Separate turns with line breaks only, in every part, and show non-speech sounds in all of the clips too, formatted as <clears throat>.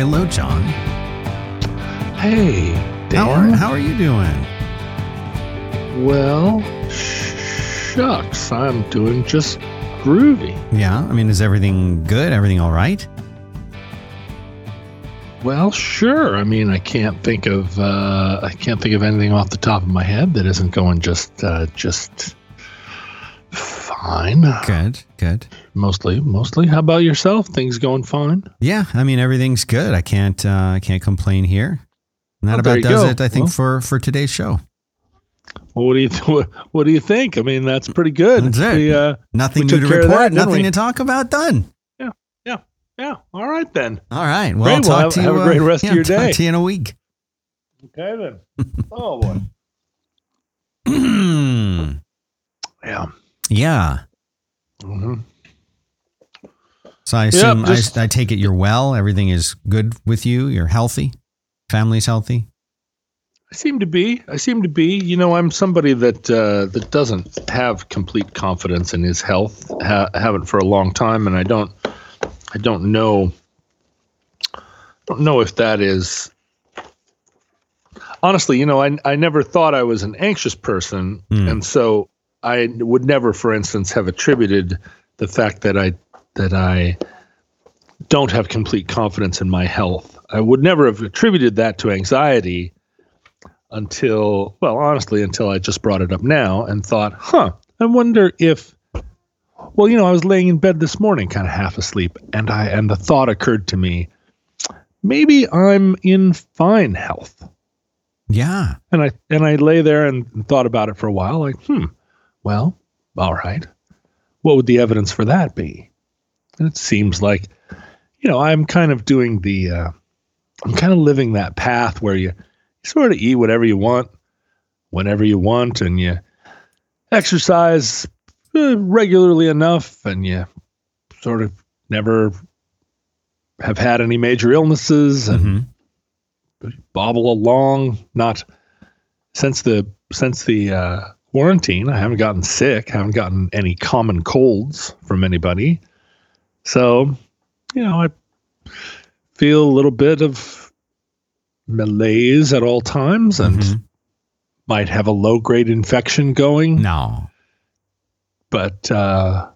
hello, John.
Hey,
How are, how are you doing?
Well, shucks, I'm doing just groovy.
Yeah, I mean, is everything good? Everything all right?
Well, sure. I mean, I can't think of uh, I can't think of anything off the top of my head that isn't going just uh, just fine.
Good, good.
Mostly, mostly. How about yourself? Things going fine?
Yeah, I mean, everything's good. I can't, uh, I can't complain here. And that
Oh,
about does
go.
it, I think,
Well-
for for today's show.
Well, what do you th- what do you think? I mean, that's pretty good.
That's it.
We, uh,
Nothing new to
of
report.
that,
nothing to talk about. Done.
yeah. Yeah, yeah. All right then.
All right. Well,
Great.
I'll
Well,
talk
have-
to you.
have a
uh,
great rest of
yeah,
your
talk
day.
to you in a week.
Okay then. <laughs> Oh boy. <clears throat> Yeah.
Yeah.
hmm
So I assume
just-
I, I take it you're well. Everything is good with you. You're healthy. Family's healthy.
I seem to be. I seem to be. You know, I'm somebody that uh, that doesn't have complete confidence in his health. Ha- haven't for a long time, and I don't. I don't know. I Don't know if that is. Honestly, you know, I I never thought I was an anxious person,
Hmm.
and so I would never, for instance, have attributed the fact that I that I don't have complete confidence in my health. I would never have attributed that to anxiety until, well, honestly, until I just brought it up now and thought, huh, I wonder if, well, you know, I was laying in bed this morning, kind of half asleep, and I, and the thought occurred to me, maybe I'm in fine health.
Yeah.
And I, and I lay there and thought about it for a while, like, hmm, well, all right. What would the evidence for that be? And it seems like, you know, I'm kind of doing the, uh, I'm kind of living that path where you, you sort of eat whatever you want, whenever you want, and you exercise uh, regularly enough, and you sort of never have had any major illnesses, and
Mhm.
bobble along. Not since the since the uh, quarantine, I haven't gotten sick, haven't gotten any common colds from anybody. So, you know, I feel a little bit of malaise at all times, and
Mhm.
might have a low grade infection going,
No.
but uh,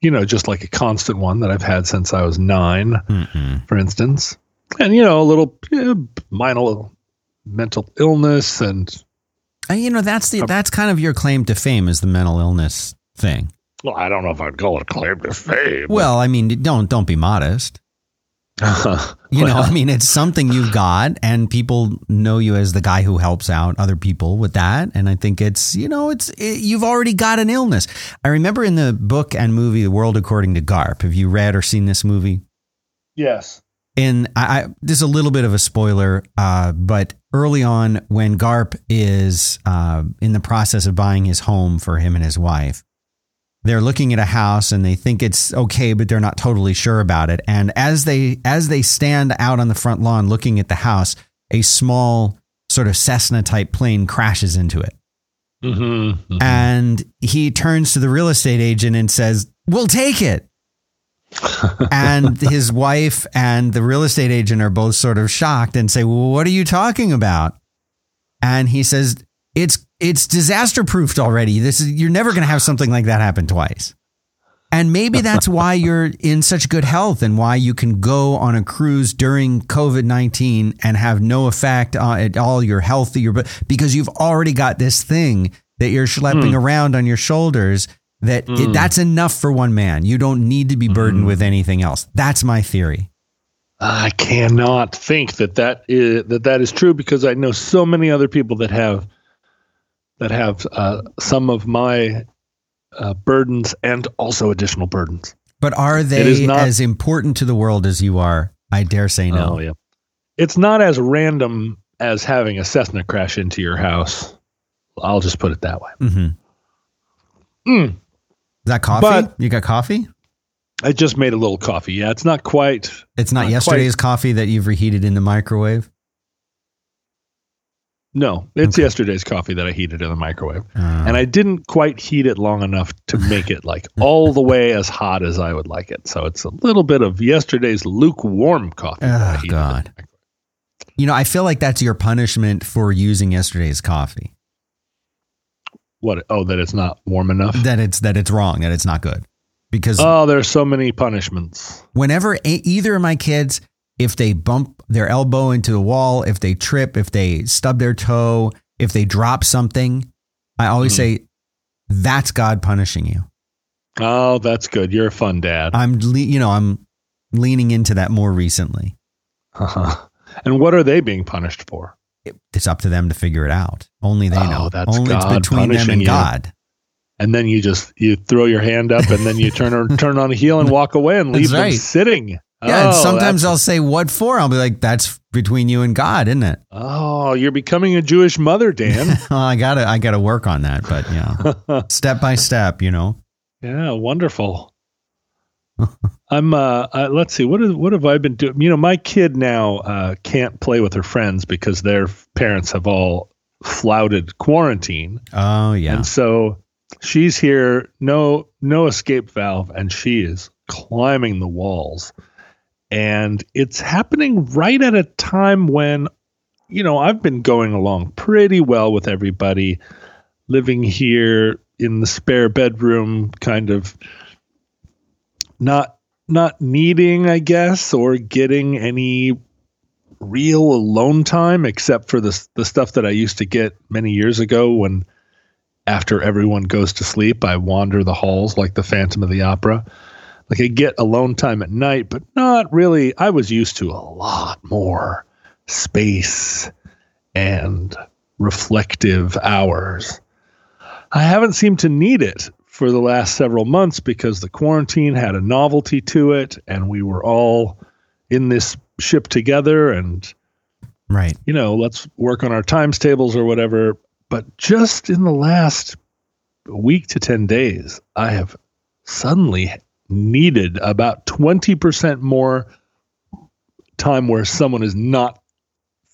you know, just like a constant one that I've had since I was nine
Mm-mm.
for instance, and you know, a little you know, minor mental illness and
And, you know, that's the that's kind of your claim to fame is the mental illness thing.
well, I don't know if I'd call it a claim to fame.
Well, I mean, don't don't be modest. <laughs> You know, I mean, it's something you've got, and people know you as the guy who helps out other people with that. And I think it's, you know, it's it, you've already got an illness. I remember in the book and movie The World According to Garp. Have you read or seen this movie?
yes,
in I, I this is a little bit of a spoiler, uh, but early on when Garp is uh, in the process of buying his home for him and his wife, they're looking at a house and they think it's okay, but they're not totally sure about it. And as they as they stand out on the front lawn looking at the house, a small sort of Cessna type plane crashes into it.
mm-hmm.
And he turns to the real estate agent and says, We'll take it. And <laughs> his wife and the real estate agent are both sort of shocked and say, well, What are you talking about? And he says, It's it's disaster proofed already. This is you're never gonna have something like that happen twice. And maybe that's why <laughs> you're in such good health and why you can go on a cruise during COVID 19 and have no effect on at all. You're healthy, you're, because you've already got this thing that you're schlepping hmm. around on your shoulders that it, that's enough for one man. You don't need to be burdened with anything else. That's my theory.
I cannot think that that is that that is true because I know so many other people that have that have uh, some of my uh, burdens and also additional burdens.
But are they
not-
as important to the world as you are? I dare say no.
Oh yeah, it's not as random as having a Cessna crash into your house. I'll just put it that way.
hmm
Mm.
Is that coffee?
But-
you got coffee?
I just made a little coffee. Yeah, it's not quite.
It's not,
Not
yesterday's coffee that you've reheated in the microwave.
No, it's yesterday's coffee that I heated in the microwave.
Uh,
and I didn't quite heat it long enough to <laughs> make it like all the way as hot as I would like it. So it's a little bit of yesterday's lukewarm coffee.
Oh,
heated in the
God. you know, I feel like that's your punishment for using yesterday's coffee.
What? Oh, that it's not warm enough.
That it's that it's wrong. That it's not good. Because
Oh, there's so many punishments.
whenever a, either of my kids, if they bump their elbow into the wall, if they trip, if they stub their toe, if they drop something, I always
Mhm.
say, "That's God punishing you."
Oh, that's good. You're a fun dad.
I'm, le- you know, I'm leaning into that more recently.
Uh-huh. <laughs> And what are they being punished for?
It's up to them to figure it out. Only they
Oh,
know.
that's
Only
God
it's between them and
you.
God.
And then you just you throw your hand up, and then you turn <laughs> turn on a heel and walk away and leave them sitting.
Yeah, and
Oh,
sometimes I'll say, "What for?" I'll be like, "That's between you and God, isn't it?"
Oh, you're becoming a Jewish mother, Dan. <laughs>
well, I gotta, I gotta work on that, but yeah, <laughs> step by step, you know.
Yeah, wonderful. I'm uh, uh let's see what is, what have I been doing? You know, my kid now uh can't play with her friends because their parents have all flouted quarantine.
Oh yeah,
And so she's here, no no escape valve and she is climbing the walls. And it's happening right at a time when you know, I've been going along pretty well with everybody living here in the spare bedroom kind of not not needing, I guess, or getting any real alone time except for the the stuff that I used to get many years ago when after everyone goes to sleep, I wander the halls like the Phantom of the Opera. Like I get alone time at night, but not really. I was used to a lot more space and reflective hours. I haven't seemed to need it for the last several months because the quarantine had a novelty to it and we were all in this ship together and
right.
you know, let's work on our times tables or whatever. But just in the last week to 10 days, I have suddenly needed about 20% more time where someone is not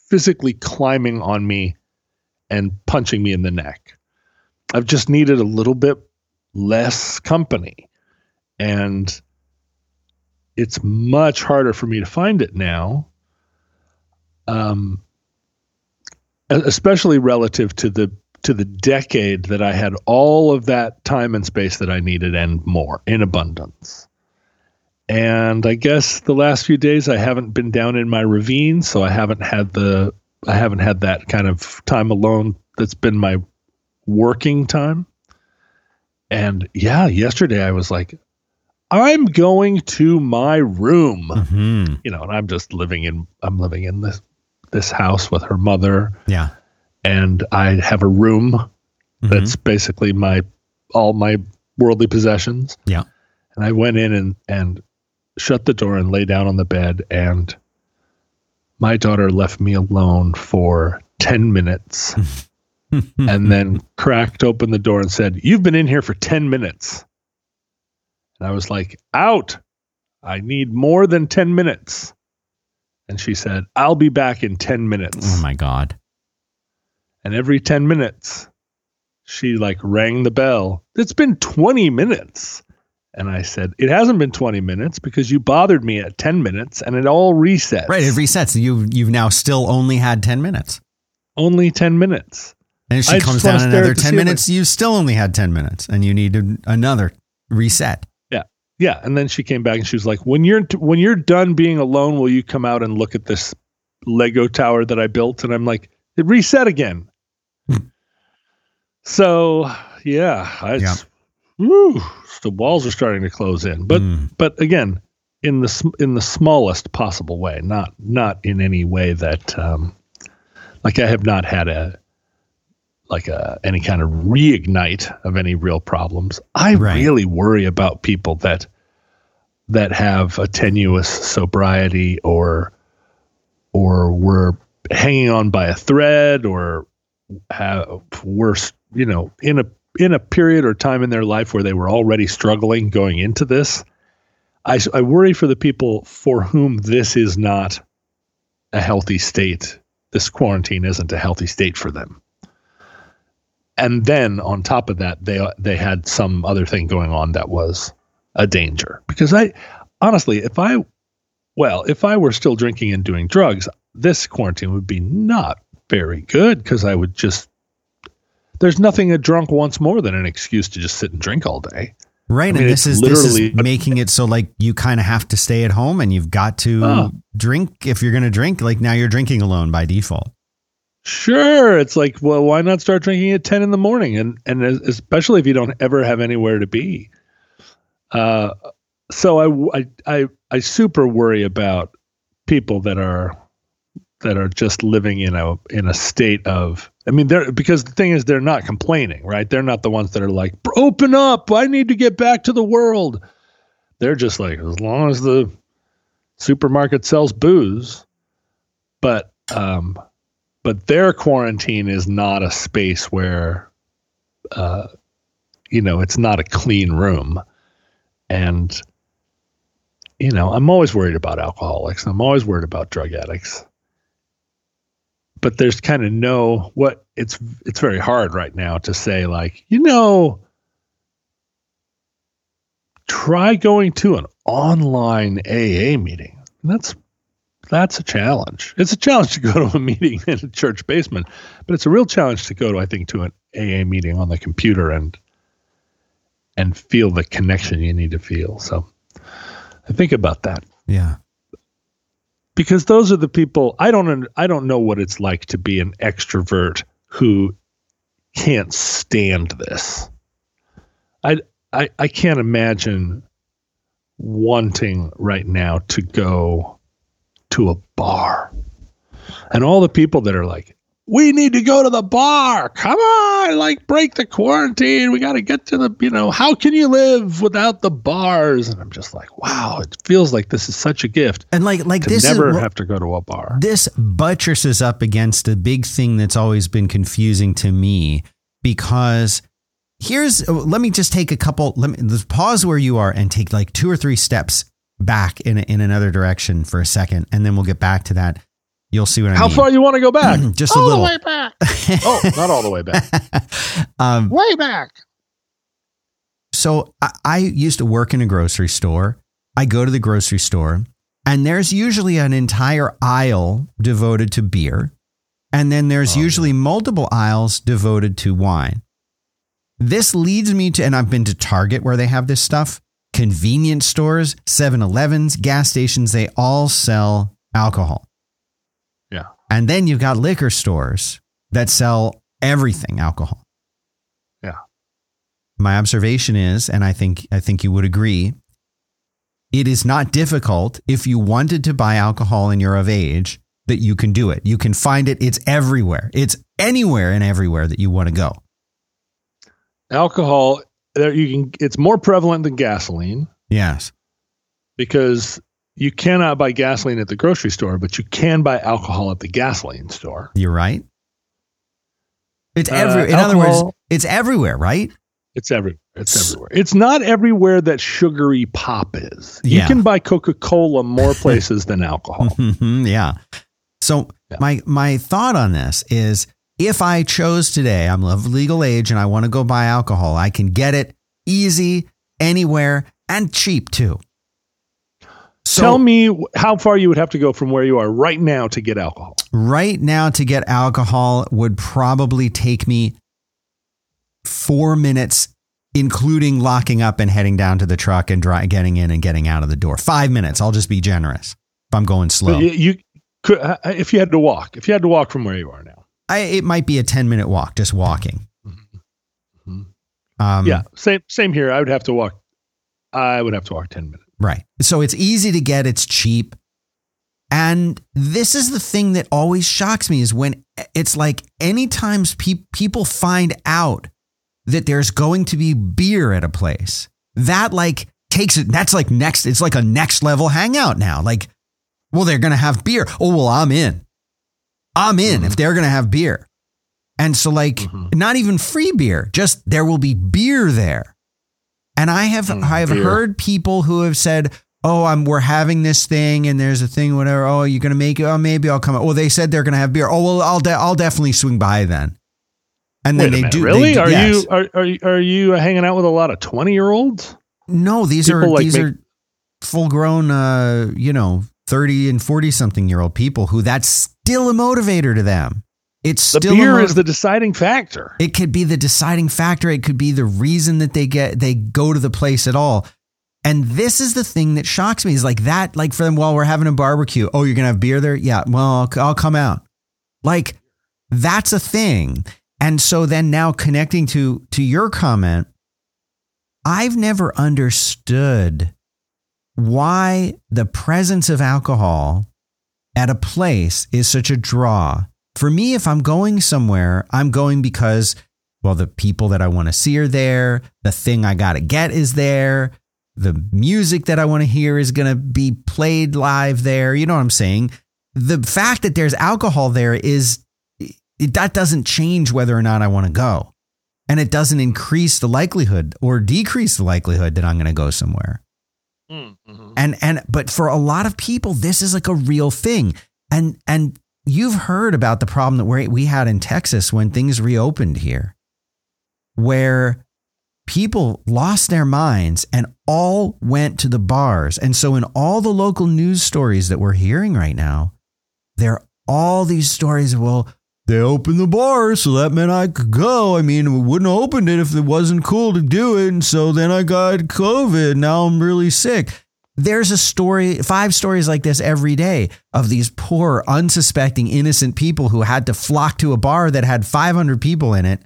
physically climbing on me and punching me in the neck. I've just needed a little bit less company. And it's much harder for me to find it now. Um, especially relative to the to the decade that I had all of that time and space that I needed and more in abundance. And I guess the last few days I haven't been down in my ravine, so I haven't had the I haven't had that kind of time alone that's been my working time. And yeah, yesterday I was like, I'm going to my room.
hmm
You know, and I'm just living in I'm living in this this house with her mother
Yeah.
and I have a room
Mhm.
that's basically my all my worldly possessions.
Yeah.
And I went in and and shut the door and lay down on the bed and my daughter left me alone for 10 minutes <laughs> and then cracked open the door and said, "You've been in here for 10 minutes." And I was like, "Out. I need more than 10 minutes." And she said, "I'll be back in 10 minutes."
oh my God.
And every 10 minutes, she like rang the bell. It's been 20 minutes. And I said, It hasn't been 20 minutes because you bothered me at 10 minutes and it all resets.
Right. It resets. You you've now still only had ten minutes,
Only 10 minutes.
And if she
I
comes down another ten minutes, you still only had ten minutes, and you need another reset.
Yeah. Yeah. And then she came back and she was like, When you're when you're done being alone, will you come out and look at this Lego tower that I built? And I'm like, it reset again.
Hmm.
so yeah, I
Yeah.
whew, the walls are starting to close in. But
Mm.
but again in the sm- in the smallest possible way not not in any way that um like i have not had a like a any kind of reignite of any real problems i
Right.
really worry about people that that have a tenuous sobriety or or were hanging on by a thread or have were you know in a in a period or time in their life where they were already struggling going into this I, I worry for the people for whom this is not a healthy state this quarantine isn't a healthy state for them. And then on top of that, they they had some other thing going on that was a danger. Because I honestly, if I well, if I were still drinking and doing drugs, this quarantine would be not very good because I would just there's nothing a drunk wants more than an excuse to just sit and drink all day.
Right,
I mean,
and this is this is
literally-
making it so like you kind of have to stay at home and you've got to
Oh.
drink if you're going to drink. Like now you're drinking alone by default.
Sure, it's like, well, why not start drinking at ten in the morning, and and especially if you don't ever have anywhere to be. Uh, so I, I I I super worry about people that are that are just living in a in a state of. I mean, they're because the thing is, they're not complaining, right? They're not the ones that are like, open up, I need to get back to the world. They're just like, as long as the supermarket sells booze, but um, but their quarantine is not a space where uh you know it's not a clean room. And you know i'm always worried about alcoholics. I'm always worried about drug addicts. But there's kind of no what it's it's very hard right now to say like you know try going to an online aa meeting. That's that's a challenge. It's a challenge to go to a <laughs> meeting in a church basement, but it's a real challenge to go to, I think, to an AA meeting on the computer and and feel the connection you need to feel. So I think about that
Yeah.
because those are the people I don't I don't know what it's like to be an extrovert who can't stand this. I I I can't imagine wanting right now to go to a bar. And all the people that are like, we need to go to the bar. Come on, like break the quarantine. We got to get to the, you know, how can you live without the bars? And I'm just like, wow, it feels like this is such a gift
And like like this
never
is
have to go to a bar.
this buttresses up against a big thing that's always been confusing to me because here's let me just take a couple let me pause where you are and take like two or three steps back in in another direction for a second and then we'll get back to that you'll see what I
How
mean
far you want to go back? <clears throat>
just a
all
little
the way back. <laughs>
oh, not all the way back. <laughs>
um,
Way back.
So I, I used to work in a grocery store. I go to the grocery store, and there's usually an entire aisle devoted to beer. And then there's
Oh,
usually multiple aisles devoted to wine. This leads me to, and I've been to Target where they have this stuff, convenience stores, 7 Elevens, gas stations, they all sell alcohol.
Yeah.
And then you've got liquor stores that sell everything alcohol.
Yeah.
My observation is, and I think I think you would agree, it is not difficult if you wanted to buy alcohol and you're of age that you can do it. You can find it. It's everywhere. It's anywhere and everywhere that you want to go.
Alcohol, there you can. It's more prevalent than gasoline
Yes.
because you cannot buy gasoline at the grocery store, but you can buy alcohol at the gasoline store.
You're right. It's
Uh,
every in other words, it's everywhere, right?
It's everywhere. It's everywhere. It's not everywhere that sugary pop is.
Yeah.
You can buy Coca Cola more <laughs> places than alcohol. <laughs>
Yeah. So
Yeah.
my my thought on this is if I chose today, I'm of legal age and I want to go buy alcohol, I can get it easy anywhere and cheap too. So
Tell me how far you would have to go from where you are right now to get alcohol.
right now to get alcohol would probably take me 4 minutes including locking up and heading down to the truck and dry, getting in and getting out of the door. 5 minutes. I'll just be generous if I'm going slow.
You, you could, uh, if you had to walk, if you had to walk from where you are now.
I, it might be a 10 minute walk just walking.
Mhm.
Um,
yeah, same same here. I would have to walk. I would have to walk ten minutes.
Right. So it's easy to get, it's cheap. And this is the thing that always shocks me is when it's like anytime pe- people find out that there's going to be beer at a place, that like takes it, that's like next, it's like a next level hangout now. Like, well, they're going to have beer. Oh, well, I'm in. I'm in if they're going to have beer. And so, like,
Mhm.
not even free beer, just there will be beer there. And I have
Mm,
I have
beer.
heard people who have said, oh, I'm we're having this thing and there's a thing, whatever. Oh, you're gonna make it. Oh, maybe I'll come. Well, they said they're gonna have beer. Oh, well, I'll de- I'll definitely swing by then. And then
Wait a
they
minute,
do.
Really?
they do-
are
yes.
you are, are you- are you hanging out with a lot of twenty year olds?
No, these are
like,
these
make-
are full grown, uh, you know, thirty and forty something year old people who that's still a motivator to them. It's still a
beer
motiv-
is the deciding factor.
It could be the deciding factor. It could be the reason that they get they go to the place at all. And this is the thing that shocks me is like that. Like for them, while we're having a barbecue, oh, you're gonna have beer there? Yeah, well, I'll, I'll come out. Like that's a thing. And so then now connecting to to your comment, I've never understood why the presence of alcohol at a place is such a draw. For me, if I'm going somewhere, I'm going because, well, the people that I want to see are there. The thing I got to get is there. The music that I want to hear is going to be played live there. You know what I'm saying? The fact that there's alcohol there is, that doesn't change whether or not I want to go. And it doesn't increase the likelihood or decrease the likelihood that I'm going to go somewhere
Mm-hmm.
and and but for a lot of people this is like a real thing and and you've heard about the problem that we we had in Texas when things reopened here where people lost their minds and all went to the bars and so in all the local news stories that we're hearing right now there are all these stories well they opened the bar, so that meant I could go. I mean, we wouldn't have opened it if it wasn't cool to do it. And so then I got COVID. Now I'm really sick. There's a story, five stories like this every day of these poor, unsuspecting, innocent people who had to flock to a bar that had 500 people in it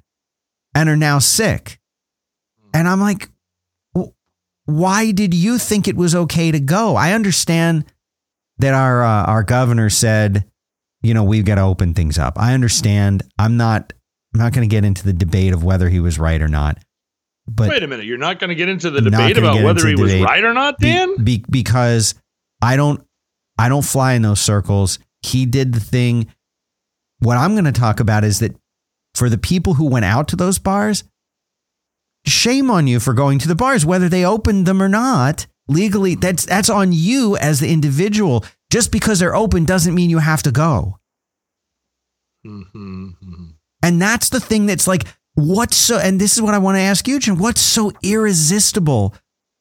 and are now sick. And I'm like, why did you think it was okay to go? I understand that our uh, our governor said, you know, we've got to open things up. I understand. I'm not I'm not going to get into the debate of whether he was right or not. But
Wait a minute, you're not going to get into the debate about whether he was right or not,
be-
Dan?
be- because I don't I don't fly in those circles. He did the thing. What I'm going to talk about is that for the people who went out to those bars, shame on you for going to the bars, whether they opened them or not. Legally, that's that's on you as the individual. Just because they're open doesn't mean you have to go.
Mm-hmm.
And that's the thing that's like, what's so, and this is what I want to ask you, Jim, what's so irresistible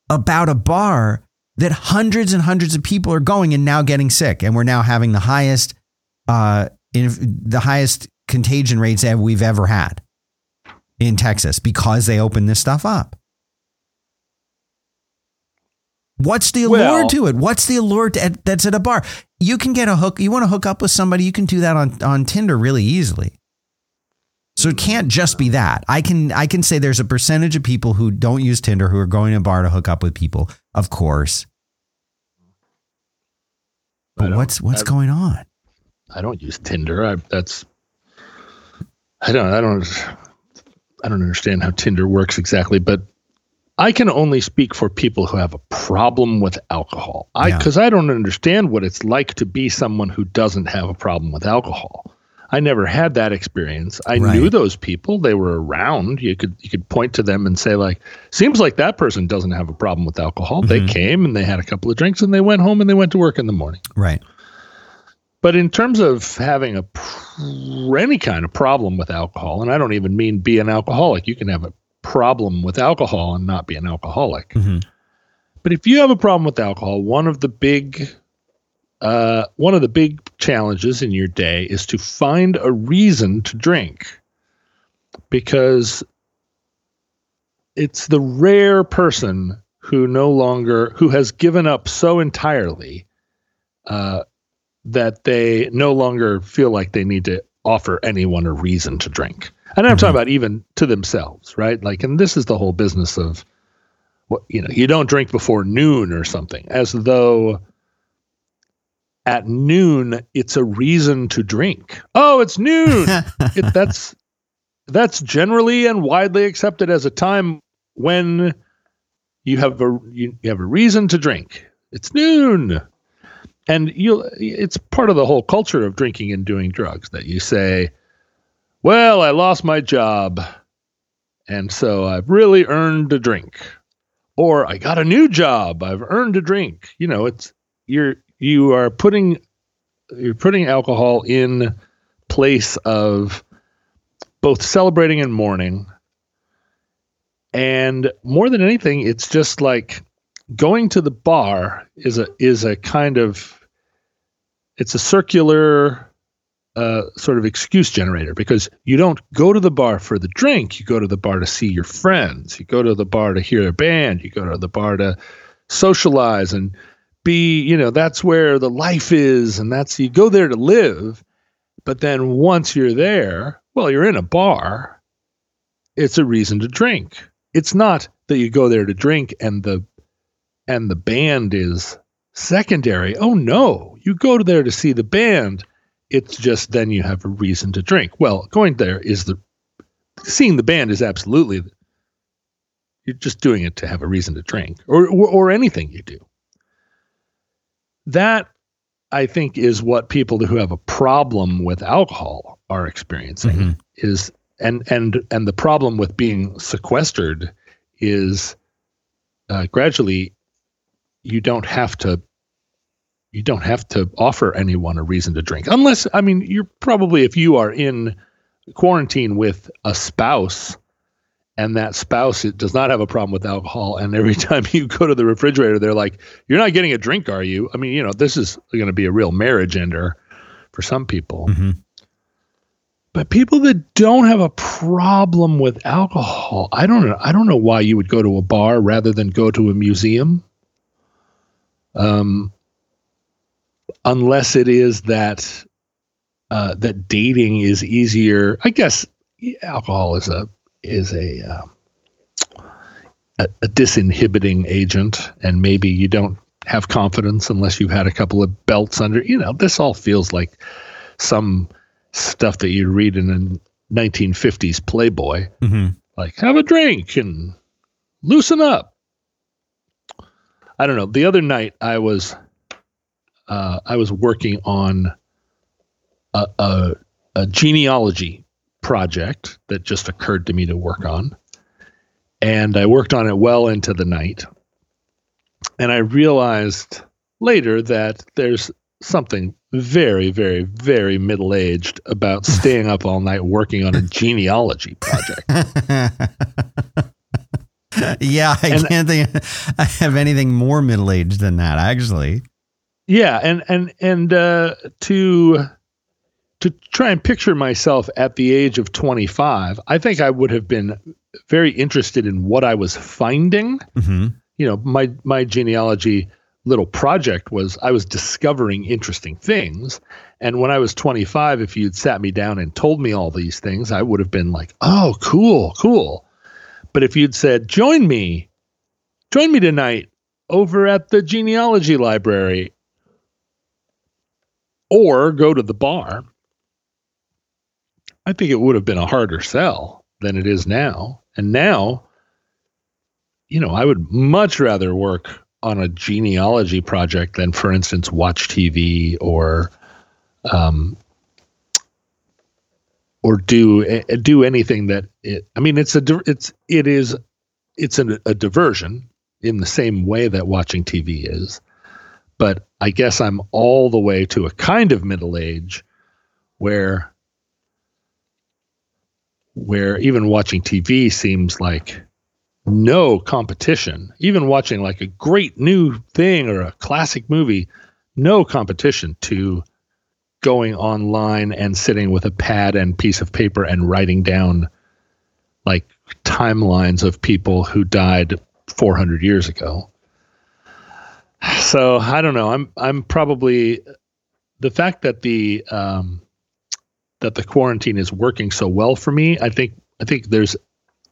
about a bar that hundreds and hundreds of people are going and now getting sick? And we're now having the highest, uh, in, the highest contagion rates that we've ever had in Texas because they opened this stuff up. What's the allure
Well-
to it? What's the allure to, that's at a bar? You can get a hook. You want to hook up with somebody, you can do that on, on Tinder really easily. So it can't just be that. I can I can say there's a percentage of people who don't use Tinder who are going to a bar to hook up with people, of course. But what's what's
I-
going on?
I don't use Tinder. I, that's I don't I don't I don't understand how Tinder works exactly, but I can only speak for people who have a problem with alcohol. I
Yeah.
because I don't understand what it's like to be someone who doesn't have a problem with alcohol. I never had that experience. I
Right.
knew those people; they were around. You could you could point to them and say like, "Seems like that person doesn't have a problem with alcohol." They
Mhm.
came and they had a couple of drinks and they went home and they went to work in the morning.
Right.
But in terms of having a pr- any kind of problem with alcohol, and I don't even mean be an alcoholic, you can have a problem with alcohol and not be an alcoholic.
hmm
But if you have a problem with alcohol, one of the big uh, one of the big challenges in your day is to find a reason to drink, because it's the rare person who no longer who has given up so entirely uh, that they no longer feel like they need to offer anyone a reason to drink. And I'm
Mhm.
talking about even to themselves, right? Like, and this is the whole business of what you know, you don't drink before noon or something, as though at noon it's a reason to drink. Oh, it's noon. <laughs> it, that's that's generally and widely accepted as a time when you have a you, you have a reason to drink. It's noon. And you it's part of the whole culture of drinking and doing drugs that you say, "Well, I lost my job, and so I've really earned a drink." or I got a new job. I've earned a drink. You know, it's you're you are putting you're putting alcohol in place of both celebrating and mourning. And more than anything, it's just like going to the bar is a is a kind of it's a circular sort of excuse generator because you don't go to the bar for the drink. You go to the bar to see your friends. You go to the bar to hear a band. You go to the bar to socialize and be, you know, that's where the life is. And that's, you go there to live. But then once you're there, well, you're in a bar. It's a reason to drink. It's not that you go there to drink and the and the band is secondary. Oh no, you go there to see the band it's just then you have a reason to drink. Well, going there is the seeing the band is absolutely you're just doing it to have a reason to drink or or, or anything you do. That I think is what people who have a problem with alcohol are experiencing mm-hmm. is and and and the problem with being sequestered is uh, gradually you don't have to you don't have to offer anyone a reason to drink. Unless i mean you're probably if you are in quarantine with a spouse and that spouse it does not have a problem with alcohol and every <laughs> time you go to the refrigerator they're like you're not getting a drink are you? I mean you know this is going to be a real marriage ender for some people. Mm-hmm. but people that don't have a problem with alcohol i don't know i don't know why you would go to a bar rather than go to a museum. Um unless it is that uh, that dating is easier. I guess alcohol is a is a, uh, a, a disinhibiting agent, and maybe you don't have confidence unless you've had a couple of belts under. You know, this all feels like some stuff that you read in a 1950s Playboy. Mm-hmm. Like, have a drink and loosen up. I don't know. The other night I was uh, I was working on a, a, a genealogy project that just occurred to me to work on. And I worked on it well into the night. And I realized later that there's something very, very, very middle aged about <laughs> staying up all night working on a genealogy project. <laughs>
yeah, I and, can't think I have anything more middle aged than that, actually.
Yeah, and and and uh, to to try and picture myself at the age of 25, I think I would have been very interested in what I was finding. Mm-hmm. You know, my my genealogy little project was I was discovering interesting things. And when I was 25, if you'd sat me down and told me all these things, I would have been like, "Oh, cool, cool." But if you'd said, "Join me, join me tonight over at the genealogy library or go to the bar, I think it would have been a harder sell than it is now. And now, you know, I would much rather work on a genealogy project than, for instance, watch TV or, um, or do eh, do anything that it. I mean, it's a it's it is it's a, a diversion in the same way that watching TV is, but I guess I'm all the way to a kind of middle age where where even watching TV seems like no competition. Even watching like a great new thing or a classic movie, no competition to going online and sitting with a pad and piece of paper and writing down like timelines of people who died 400 years ago. So I don't know. I'm I'm probably the fact that the um, that the quarantine is working so well for me. I think I think there's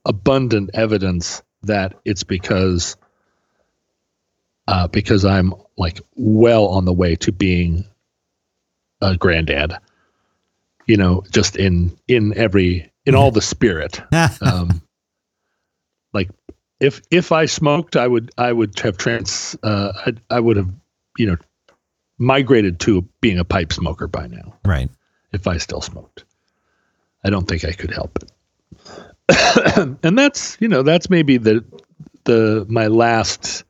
abundant evidence that it's because uh, because I'm like well on the way to being a granddad. You know, just in in every in all the spirit. <laughs> um, like if if I smoked, I would I would have trans uh, I, I would have you know migrated to being a pipe smoker by now.
Right.
If I still smoked, I don't think I could help it. <coughs> and that's you know that's maybe the the my last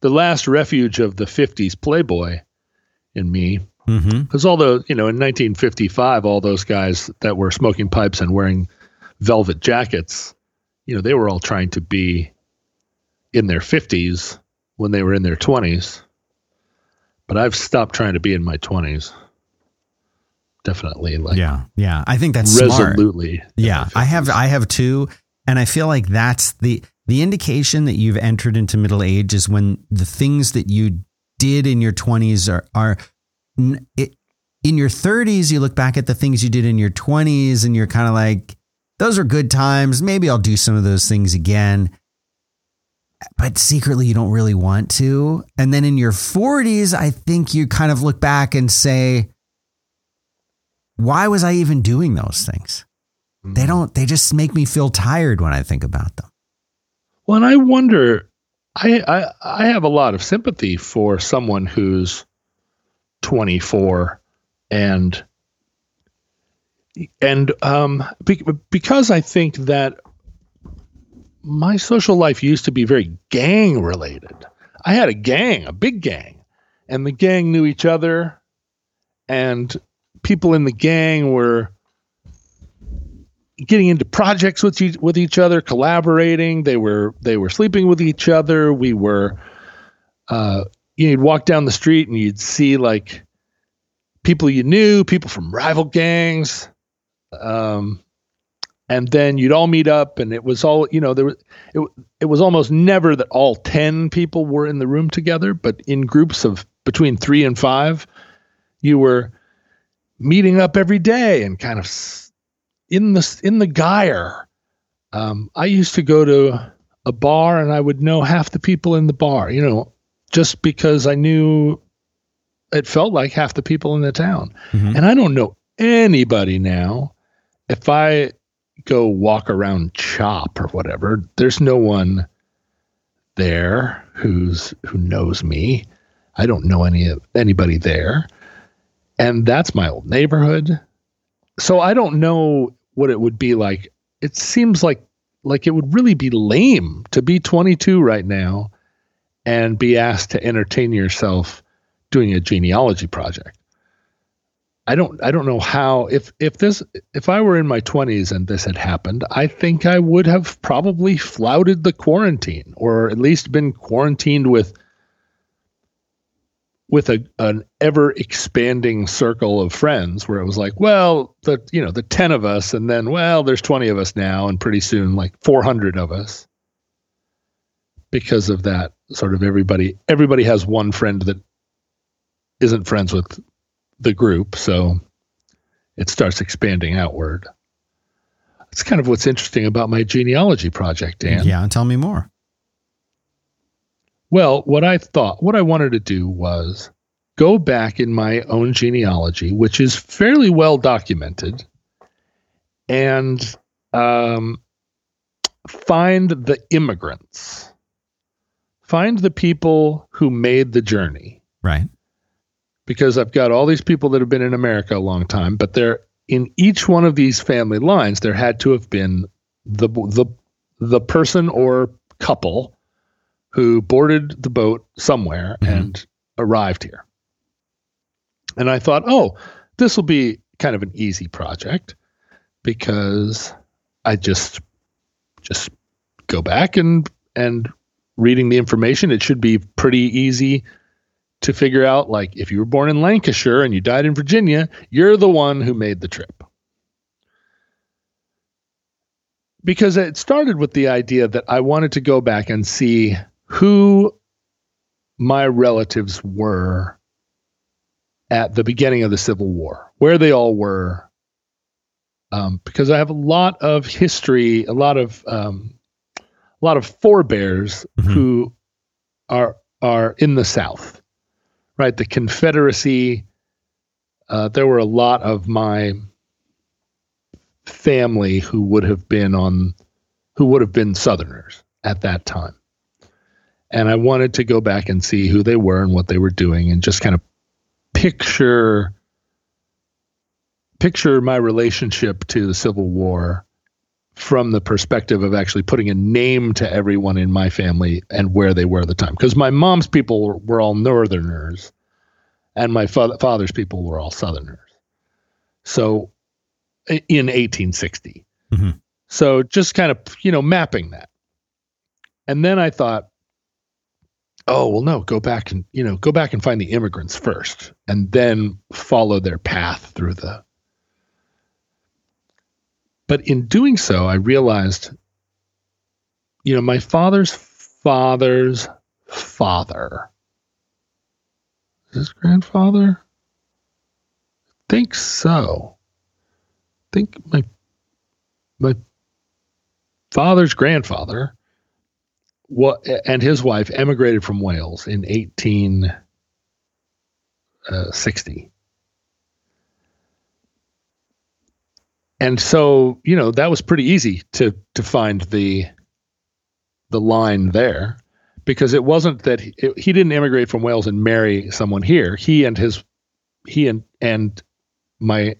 the last refuge of the 50s playboy in me
Mm-hmm.
because although you know in 1955 all those guys that were smoking pipes and wearing velvet jackets you know they were all trying to be in their 50s when they were in their 20s but i've stopped trying to be in my 20s definitely like
Yeah, yeah. I think that's smart.
resolutely
Yeah, I have I have two, and I feel like that's the the indication that you've entered into middle age is when the things that you did in your twenties are are it, in your thirties. You look back at the things you did in your twenties, and you're kind of like, those are good times. Maybe I'll do some of those things again. But secretly, you don't really want to. And then in your 40s, I think you kind of look back and say, why was I even doing those things? They don't, they just make me feel tired when I think about them.
Well, and I wonder, I, I I have a lot of sympathy for someone who's 24 and and um be, because I think that my social life used to be very gang related. I had a gang, a big gang, and the gang knew each other and people in the gang were getting into projects with each, with each other, collaborating. They were they were sleeping with each other. We were, uh, you'd walk down the street and you'd see like people you knew, people from rival gangs, um, and then you'd all meet up, and it was all you know. There was it, it was almost never that all ten people were in the room together, but in groups of between three and five, you were meeting up every day and kind of in the in the gyre. Um, I used to go to a bar and I would know half the people in the bar, you know, just because I knew it felt like half the people in the town.
Mhm.
And I don't know anybody now. If I go walk around Chop or whatever, there's no one there who's who knows me. I don't know any anybody there. And that's my old neighborhood. So I don't know what it would be like. It seems like like it would really be lame to be 22 right now and be asked to entertain yourself doing a genealogy project. I don't I don't know how if if this if I were in my 20s and this had happened, I think I would have probably flouted the quarantine or at least been quarantined with with a an ever expanding circle of friends where it was like, well, the you know, the 10 of us and then well, there's 20 of us now and pretty soon like 400 of us. Because of that sort of everybody everybody has one friend that isn't friends with the group, so it starts expanding outward. It's kind of what's interesting about my genealogy project, Dan.
Yeah, tell me more.
Well, what I thought, what I wanted to do was go back in my own genealogy, which is fairly well documented, and um, find the immigrants, find the people who made the journey.
Right.
Because I've got all these people that have been in America a long time, but there in each one of these family lines, there had to have been the the the person or couple who boarded the boat somewhere
Mhm.
and arrived here. And I thought, oh, this will be kind of an easy project because I just just go back and and reading the information, it should be pretty easy to figure out like if you were born in Lancashire and you died in Virginia, you're the one who made the trip. Because it started with the idea that I wanted to go back and see who my relatives were at the beginning of the Civil War, where they all were. Um, because I have a lot of history, a lot of um, a lot of forebears
Mhm.
who are are in the South, right? The Confederacy. Uh, there were a lot of my family who would have been on, who would have been Southerners at that time, and I wanted to go back and see who they were and what they were doing, and just kind of picture picture my relationship to the Civil War from the perspective of actually putting a name to everyone in my family and where they were at the time. Because my mom's people were, were, all Northerners, and my fa- father's people were all Southerners. So, in 1860. Mm-hmm. So just kind of you know mapping that, and then I thought, oh well, no, go back and you know go back and find the immigrants first, and then follow their path through the but in doing so, I realized, you know, my father's father's father, his grandfather? I think so. I think my my father's grandfather what and his wife emigrated from Wales in 1860. Uh, and so you know that was pretty easy to to find the the line there because it wasn't that he, it, he didn't immigrate from Wales and marry someone here. He and his he and and my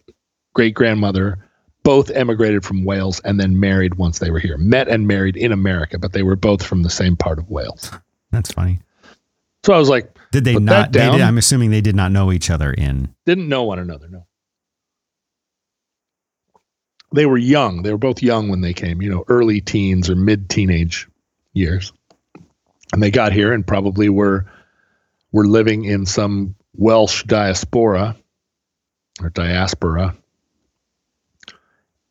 great grandmother both emigrated from Wales and then married once they were here. Met and married in America, but they were both from the same part of Wales.
That's funny.
So I was like,
did they not? They did, I'm assuming they did not know each other in.
Didn't know one another. No they were young. They were both young when they came, you know, early teens or mid teenage years. And they got here and probably were were living in some Welsh diaspora or diaspora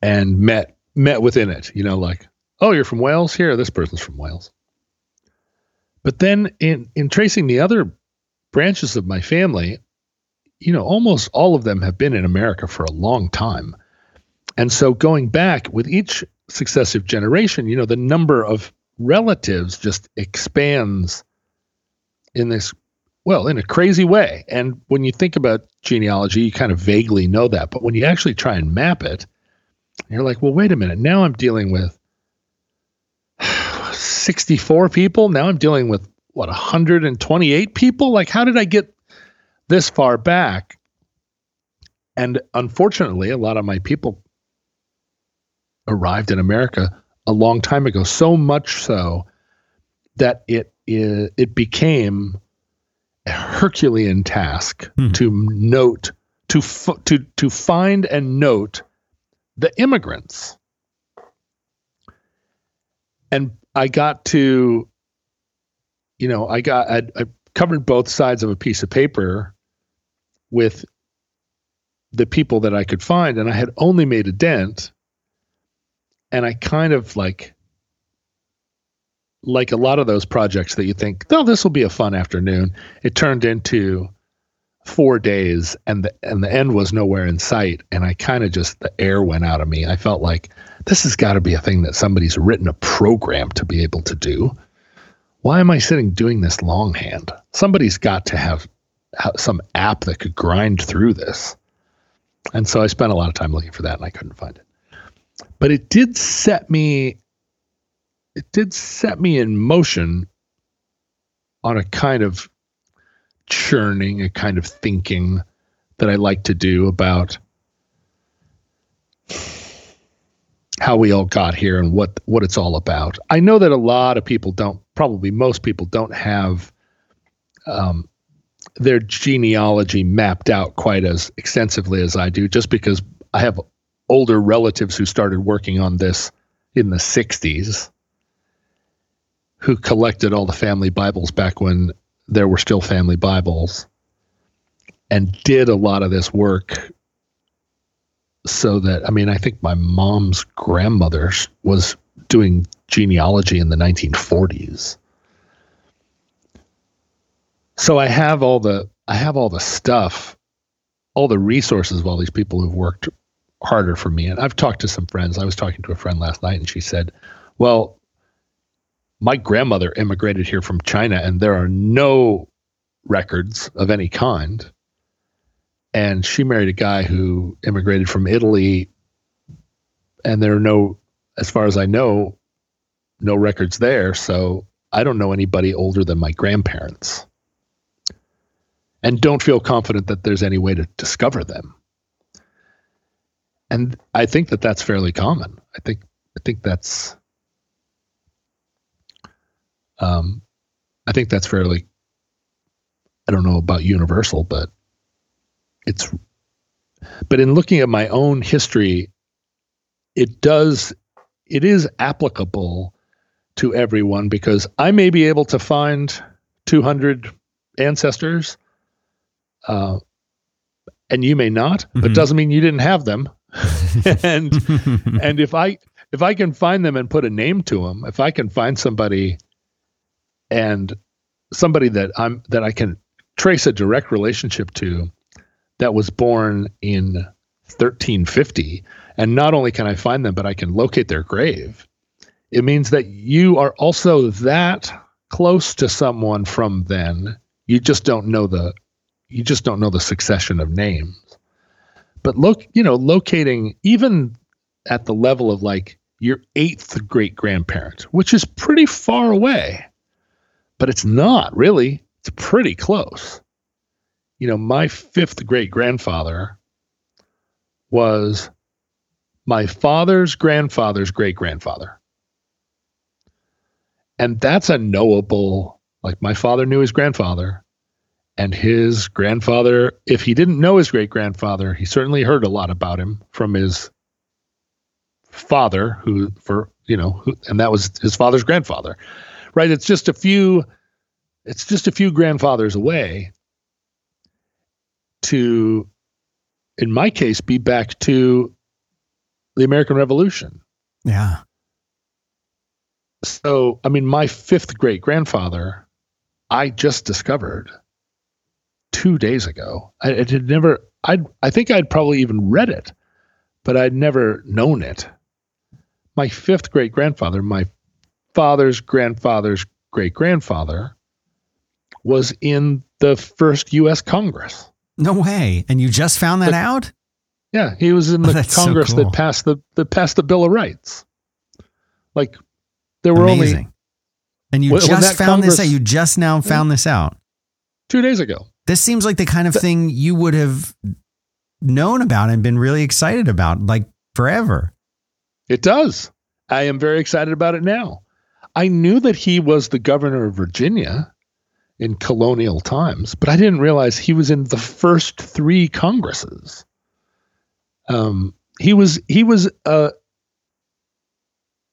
and met met within it, you know, like, oh, you're from Wales? Here, this person's from Wales. But then in in tracing the other branches of my family, you know, almost all of them have been in America for a long time. And so going back with each successive generation, you know, the number of relatives just expands in this well, in a crazy way. And when you think about genealogy, you kind of vaguely know that. But when you actually try and map it, you're like, well, wait a minute. Now I'm dealing with 64 people. Now I'm dealing with what, 128 people? Like, how did I get this far back? And unfortunately, a lot of my people arrived in America a long time ago. So much so that it it became a Herculean task hmm. to note to to to find and note the immigrants. And I got to, you know, I got I, I covered both sides of a piece of paper with the people that I could find, and I had only made a dent and I kind of like like a lot of those projects that you think, oh, this will be a fun afternoon. It turned into four days, and the and the end was nowhere in sight. And I kind of just the air went out of me. I felt like this has got to be a thing that somebody's written a program to be able to do. Why am I sitting doing this longhand? Somebody's got to have uh, some app that could grind through this. And so I spent a lot of time looking for that, and I couldn't find it but it did set me it did set me in motion on a kind of churning, a kind of thinking that I like to do about how we all got here and what what it's all about. I know that a lot of people don't, probably most people don't have um, their genealogy mapped out quite as extensively as I do, just because I have older relatives who started working on this in the 60s who collected all the family Bibles back when there were still family Bibles and did a lot of this work so that I mean I think my mom's grandmother was doing genealogy in the 1940s. So I have all the I have all the stuff, all the resources of all these people who've worked harder for me. And I've talked to some friends. I was talking to a friend last night, and she said, "Well, my grandmother immigrated here from China, and there are no records of any kind." And she married a guy who immigrated from Italy, and there are no, as far as I know, no records there. So I don't know anybody older than my grandparents. And don't feel confident that there's any way to discover them and I think that that's fairly common. I think I think that's um, I think that's fairly. I don't know about universal, but it's. But in looking at my own history, it does, it is applicable to everyone because I may be able to find 200 ancestors, uh, and you may not, mm-hmm. but doesn't mean you didn't have them. <laughs> and and if I if I can find them and put a name to them, if I can find somebody and somebody that I'm that I can trace a direct relationship to that was born in 1350 and not only can I find them but I can locate their grave it means that you are also that close to someone from then. You just don't know the you just don't know the succession of names but look you know locating even at the level of like your eighth great grandparent which is pretty far away but it's not really. It's pretty close. You know, my fifth great grandfather was my father's grandfather's great grandfather. And that's a knowable, like my father knew his grandfather, and his grandfather, if he didn't know his great grandfather, he certainly heard a lot about him from his father, who, for, you know, who, and that was his father's grandfather right? It's just a few, it's just a few grandfathers away to, in my case, be back to the American Revolution.
Yeah.
So, I mean, my fifth great grandfather, I just discovered two days ago. I, I had never, I I think I'd probably even read it, but I'd never known it. My fifth great grandfather, my father's grandfather's great grandfather was in the first U.S. Congress.
No way! And you just found that
but,
out?
Yeah, he was in oh, the oh, Congress so cool. that passed the that passed the Bill of Rights. Like there were Amazing. only.
And you just found Congress, this out. You just now found hmm? this out.
Two days ago.
This seems like the kind of thing you would have known about and been really excited about, like forever.
It does. I am very excited about it now. I knew that he was the governor of Virginia in colonial times, but I didn't realize he was in the first three Congresses. Um, he was he was a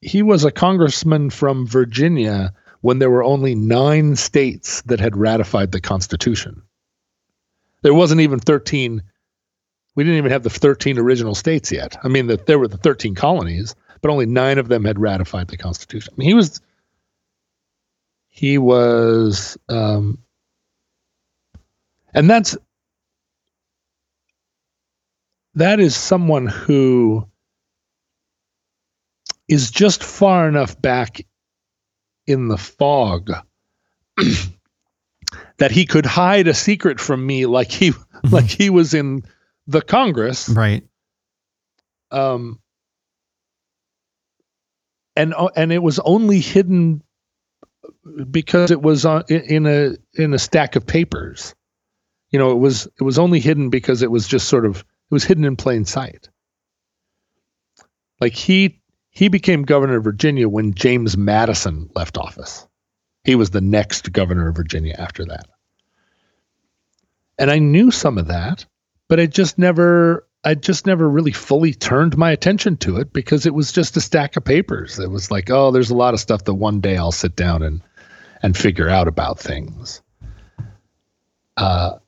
he was a congressman from Virginia when there were only nine states that had ratified the Constitution. There wasn't even thirteen. We didn't even have the thirteen original states yet. I mean, that there were the thirteen colonies, but only nine of them had ratified the Constitution. I mean, he was he was um, and that's that is someone who is just far enough back in the fog that he could hide a secret from me like he <laughs> like he was in the congress
right
um and and it was only hidden because it was on, in a in a stack of papers. You know, it was it was only hidden because it was just sort of it was hidden in plain sight. Like he he became governor of Virginia when James Madison left office. He was the next governor of Virginia after that. And I knew some of that, but I just never I just never really fully turned my attention to it because it was just a stack of papers. It was like, oh, there's a lot of stuff that one day I'll sit down and and figure out about things. Uh,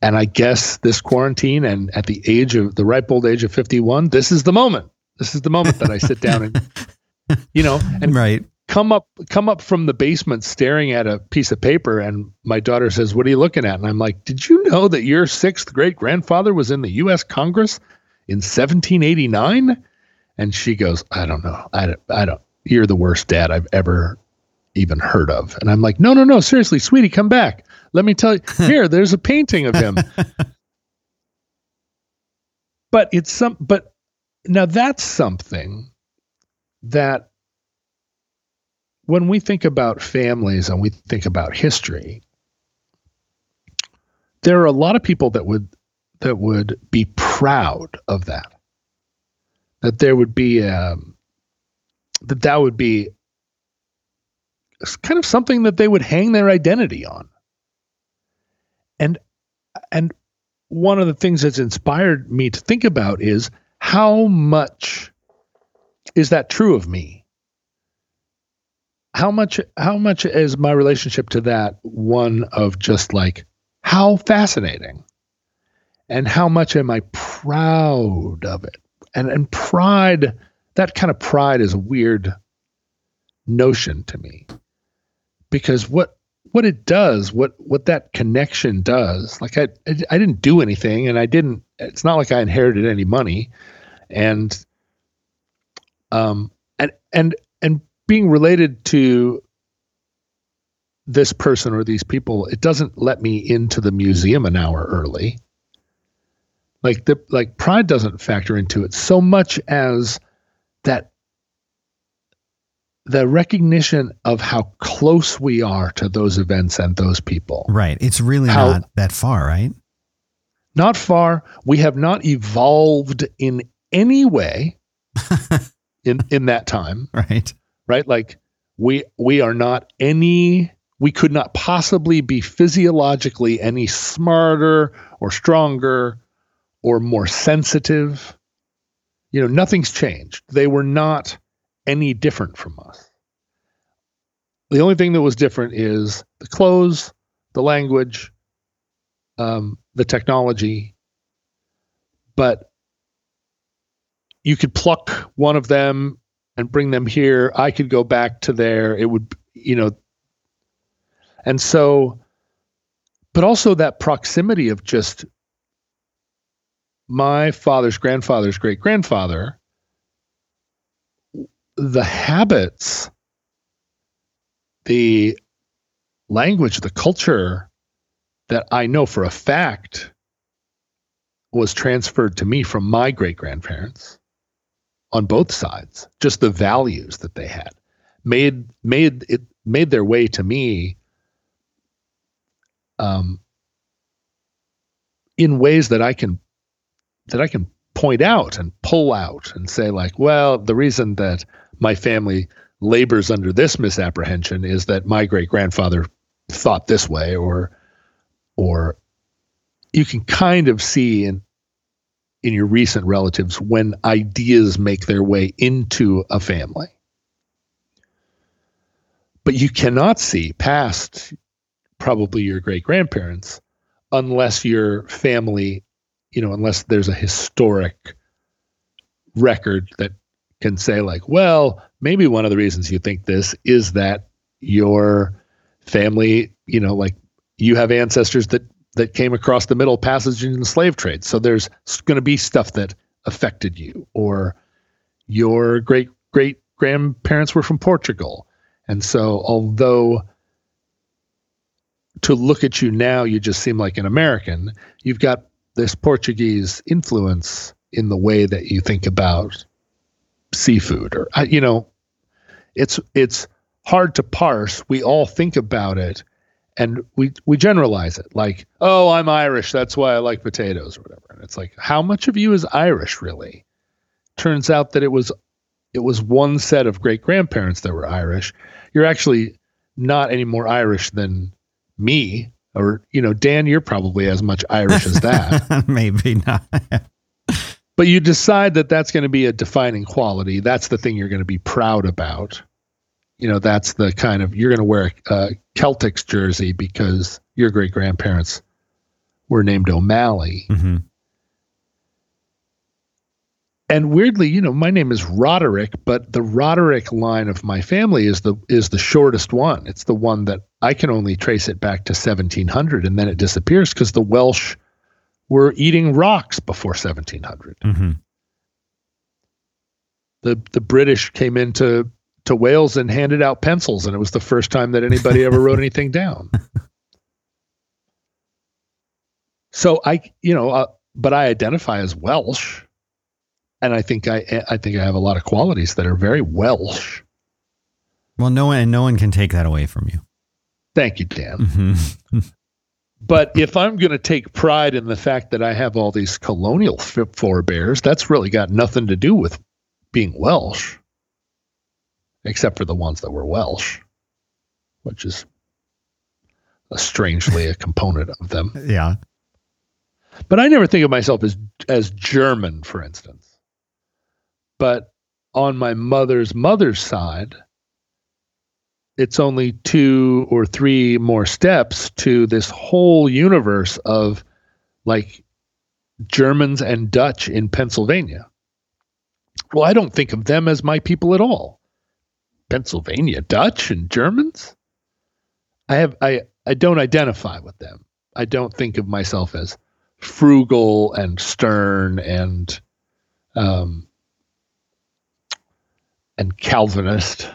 and I guess this quarantine and at the age of the ripe old age of 51, this is the moment. This is the moment that I sit down and, <laughs> you know, and
right.
Come up, come up from the basement staring at a piece of paper. And my daughter says, what are you looking at? And I'm like, did you know that your sixth great grandfather was in the U.S. Congress in 1789? And she goes, I don't know. I don't, I don't, you're the worst dad I've ever even heard of. And I'm like, no, no, no, seriously, sweetie, come back. Let me tell you, <laughs> here, there's a painting of him. <laughs> but it's some, but now that's something that when we think about families and we think about history, there are a lot of people that would that would be proud of that. That there would be um, that that would be kind of something that they would hang their identity on. And and one of the things that's inspired me to think about is how much is that true of me? How much how much is my relationship to that one of just like how fascinating? And how much am I proud of it? And and pride that kind of pride is a weird notion to me because what what it does what what that connection does like I, I didn't do anything and i didn't it's not like i inherited any money and um and and being related to this person or these people it doesn't let me into the museum an hour early like the like pride doesn't factor into it so much as that the recognition of how close we are to those events and those people.
Right. It's really how, not that far, right?
Not far. We have not evolved in any way <laughs> in in that time.
Right.
Right? Like we we are not any we could not possibly be physiologically any smarter or stronger or more sensitive. You know, nothing's changed. They were not any different from us. The only thing that was different is the clothes, the language, um, the technology. But you could pluck one of them and bring them here. I could go back to there. It would, you know. And so, but also that proximity of just my father's grandfather's great grandfather the habits, the language, the culture that I know for a fact was transferred to me from my great grandparents on both sides, just the values that they had made made it made their way to me um, in ways that I can that I can point out and pull out and say like, well, the reason that my family labors under this misapprehension is that my great grandfather thought this way or or you can kind of see in in your recent relatives when ideas make their way into a family. But you cannot see past probably your great grandparents unless your family you know unless there's a historic record that can say like, well, maybe one of the reasons you think this is that your family, you know, like you have ancestors that that came across the middle passage in the slave trade. So there's going to be stuff that affected you or your great great grandparents were from Portugal. And so although to look at you now you just seem like an American, you've got this Portuguese influence in the way that you think about seafood or you know it's it's hard to parse we all think about it and we we generalize it like oh i'm irish that's why i like potatoes or whatever. And it's like how much of you is irish really? Turns out that it was it was one set of great grandparents that were irish. You're actually not any more irish than me or you know dan you're probably as much irish as that. <laughs>
Maybe not.
But you decide that that's going to be a defining quality. That's the thing you're going to be proud about. You know, that's the kind of you're going to wear a Celtics jersey because your great grandparents were named O'Malley. Mm-hmm. And weirdly, you know, my name is Roderick, but the Roderick line of my family is the is the shortest one. It's the one that I can only trace it back to 1700, and then it disappears because the Welsh were eating rocks before 1700. Mm-hmm. The the British came into to Wales and handed out pencils, and it was the first time that anybody ever wrote anything down. <laughs> So I, you know, uh, but I identify as Welsh, and I think I I think I have a lot of qualities that are very Welsh.
Well, no one and no one can take that away from you.
Thank you, Dan. Mm-hmm. <laughs> But if I'm going to take pride in the fact that I have all these colonial forebears, that's really got nothing to do with being Welsh. Except for the ones that were Welsh, which is a strangely a component of them. <laughs>
Yeah.
But I never think of myself as as German, for instance. But on my mother's mother's side, it's only two or three more steps to this whole universe of like Germans and Dutch in Pennsylvania. Well, I don't think of them as my people at all. Pennsylvania Dutch and Germans? I have I I don't identify with them. I don't think of myself as frugal and stern and um, and Calvinist.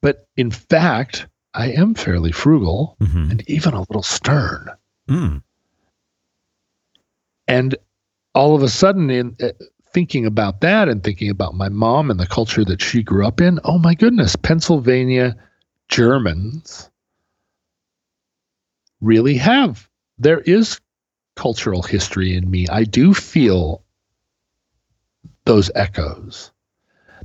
But in fact, I am fairly frugal
Mhm.
and even a little stern.
Mm.
And all of a sudden, in uh, thinking about that and thinking about my mom and the culture that she grew up in, oh my goodness, Pennsylvania Germans really have. There is cultural history in me. I do feel those echoes.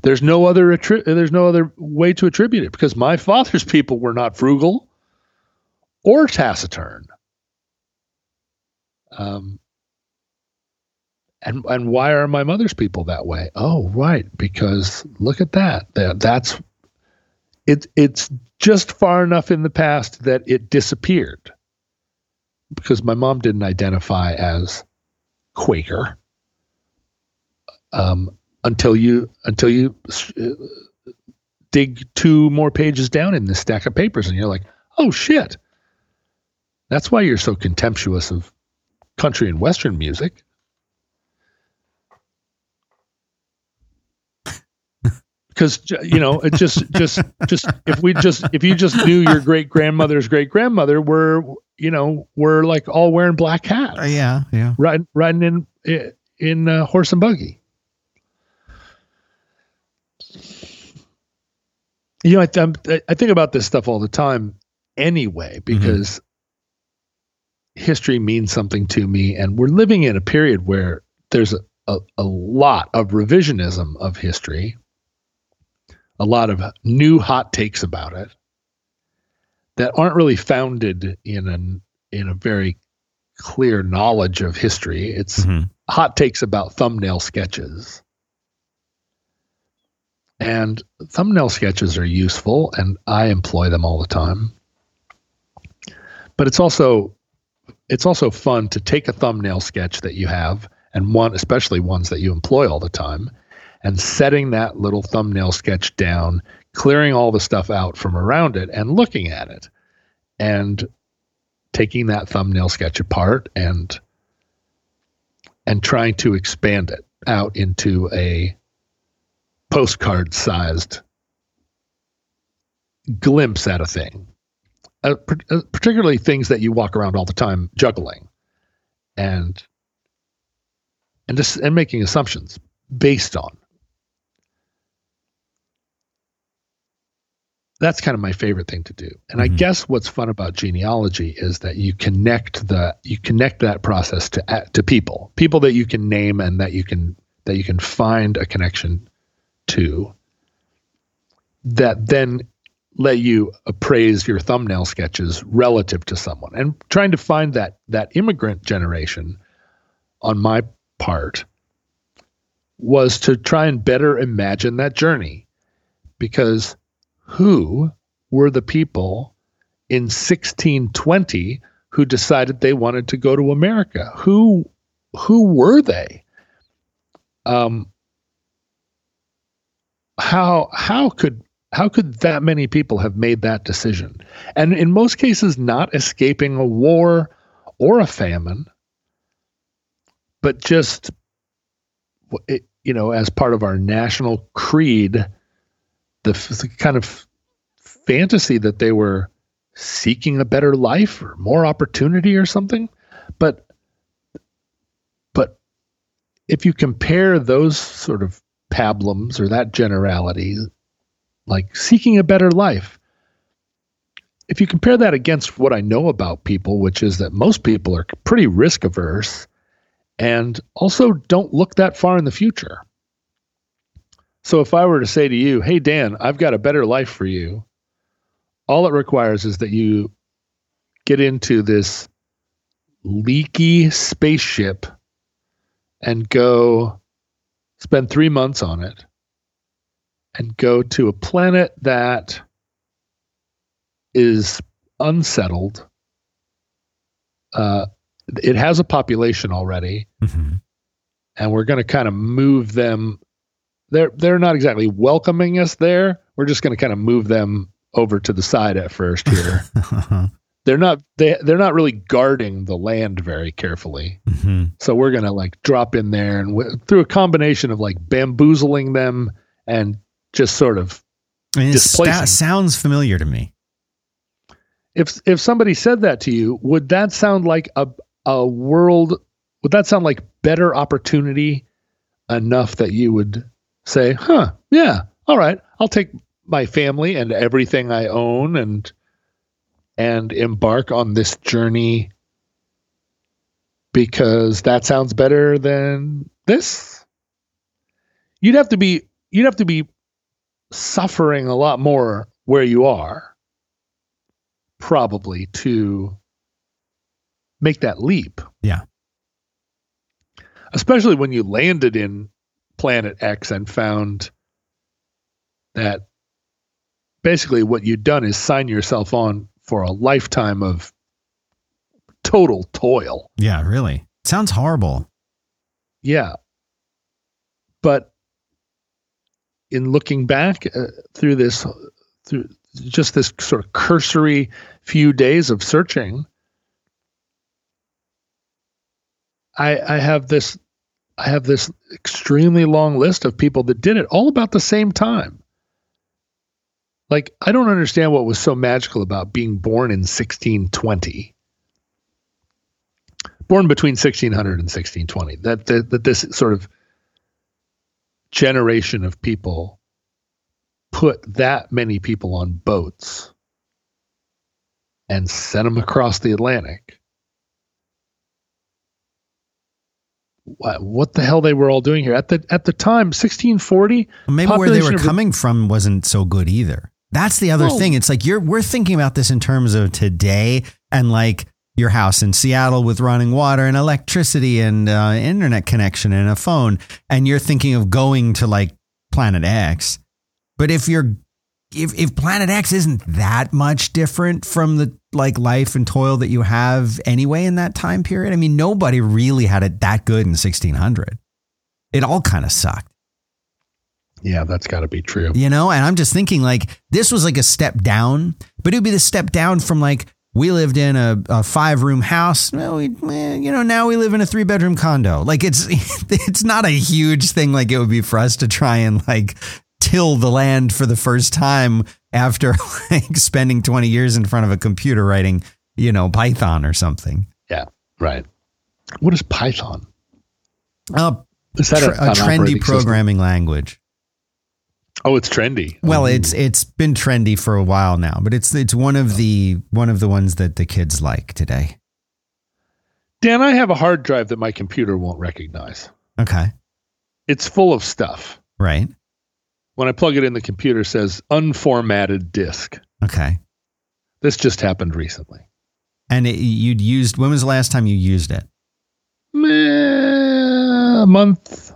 There's no other attri- there's no other way to attribute it because my father's <laughs> people were not frugal or taciturn. Um, and and why are my mother's people that way? Oh, right, because look at that. That that's it. It's just far enough in the past that it disappeared because my mom didn't identify as Quaker um, until you until you uh, dig two more pages down in this stack of papers, and you're like, oh shit. That's why you're so contemptuous of country and western music. Because you know, it just, just, just if we just, if you just knew your great grandmother's great grandmother, we're, you know, we're like all wearing black hats
Uh, yeah. Yeah.
riding riding in in uh, horse and buggy. You know, I, I'm- I think about this stuff all the time, anyway, because history means something to me, and we're living in a period where there's a, a, a lot of revisionism of history, a lot of new hot takes about it that aren't really founded in an in a very clear knowledge of history. It's
Mhm.
hot takes about thumbnail sketches. And thumbnail sketches are useful and I employ them all the time. But it's also it's also fun to take a thumbnail sketch that you have and one especially ones that you employ all the time and setting that little thumbnail sketch down, clearing all the stuff out from around it and looking at it and taking that thumbnail sketch apart and and trying to expand it out into a postcard sized glimpse at a thing. Uh, uh, particularly things that you walk around all the time juggling and and just and making assumptions based on that's kind of my favorite thing to do and i
Mhm.
guess what's fun about genealogy is that you connect the you connect that process to to people people that you can name and that you can that you can find a connection to that then let you appraise your thumbnail sketches relative to someone and trying to find that that immigrant generation on my part was to try and better imagine that journey because who were the people in 1620 who decided they wanted to go to America? Who who were they? Um how how could how could that many people have made that decision? And in most cases not escaping a war or a famine but just you know as part of our national creed the, the kind of fantasy that they were seeking a better life or more opportunity or something. But but if you compare those sort of pablums or that generality like seeking a better life if you compare that against what i know about people which is that most people are pretty risk averse and also don't look that far in the future So if I were to say to you, "Hey Dan, I've got a better life for you," all it requires is that you get into this leaky spaceship and go spend three months on it and go to a planet that is unsettled. Uh, it has a population already,
hmm
and we're going to kind of move them. They're they're not exactly welcoming us there. We're just going to kind of move them over to the side at first here. <laughs> they're not they they're not really guarding the land very carefully.
hmm
So we're gonna like drop in there and w- through a combination of like bamboozling them and just sort of
I mean, it sta- sounds familiar to me.
if if somebody said that to you, would that sound like a a world? Would that sound like better opportunity enough that you would say, "Huh, yeah, all right, I'll take my family and everything I own and and embark on this journey because that sounds better than this." You'd have to be you'd have to be suffering a lot more where you are probably to make that leap.
Yeah.
Especially when you landed in planet X and found that basically what you'd done is sign yourself on for a lifetime of total toil.
Yeah, really. Sounds horrible.
Yeah. But in looking back uh, through this, through just this sort of cursory few days of searching, I, I have this, I have this extremely long list of people that did it all about the same time. Like I don't understand what was so magical about being born in 1620 born between 1600 and 1620 that, that that this sort of generation of people put that many people on boats and sent them across the Atlantic. What, the hell they were all doing here at the at the time 1640
Maybe where they were coming from wasn't so good either. That's the other thing. It's like you're we're thinking about this in terms of today and like your house in Seattle with running water and electricity and uh, internet connection and a phone, and you're thinking of going to like Planet X. But if you're if if Planet X isn't that much different from the like life and toil that you have anyway in that time period, I mean, nobody really had it that good in 1600. It all kind of sucked.
yeah that's got to be true
you know and i'm just thinking like this was like a step down but it would be the step down from like we lived in a, a five room house well we you know now we live in a three bedroom condo like it's <laughs> it's not a huge thing like it would be for us to try and like till the land for the first time after <laughs> like spending 20 years in front of a computer writing you know python or something Yeah,
right what is python
uh,
is that a,
a trendy
operating system?
programming language
oh it's trendy
Well,
Oh.
it's it's been trendy for a while now, but it's it's one of the one of the ones that the kids like today.
dan i have a hard drive that my computer won't recognize
Okay,
it's full of stuff
right.
When I plug it in, the computer says unformatted disk.
Okay,
This just happened recently.
and it, you'd used. When was the last time you used it?
A month,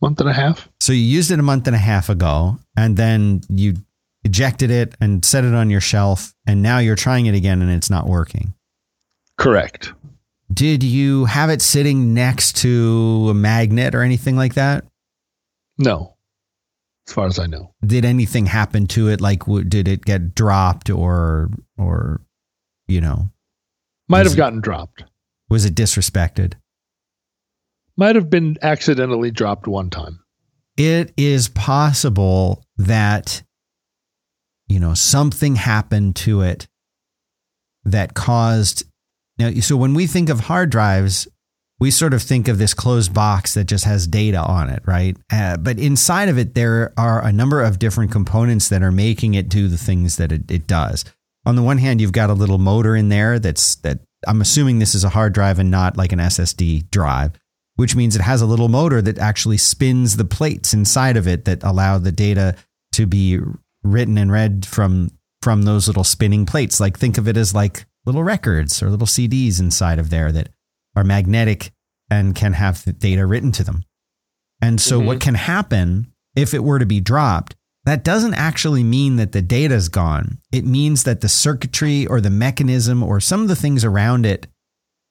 month and a half.
So you used it a month and a half ago, and then you ejected it and set it on your shelf, and now you're trying it again, and it's not working.
Correct.
Did you have it sitting next to a magnet or anything like that?
No, as far as I know.
Did anything happen to it? Like, w- did it get dropped or or you know,
Might have
it-
gotten dropped.
was it disrespected?
Might have been accidentally dropped one time.
it is possible that you know something happened to it that caused now so when we think of hard drives we sort of think of this closed box that just has data on it right uh, but inside of it there are a number of different components that are making it do the things that it, it does on the one hand you've got a little motor in there that's that i'm assuming this is a hard drive and not like an ssd drive which means it has a little motor that actually spins the plates inside of it that allow the data to be written and read from from those little spinning plates. Like think of it as like little records or little CDs inside of there that are magnetic and can have the data written to them. And so mm-hmm. what can happen if it were to be dropped, that doesn't actually mean that the data is gone. It means that the circuitry or the mechanism or some of the things around it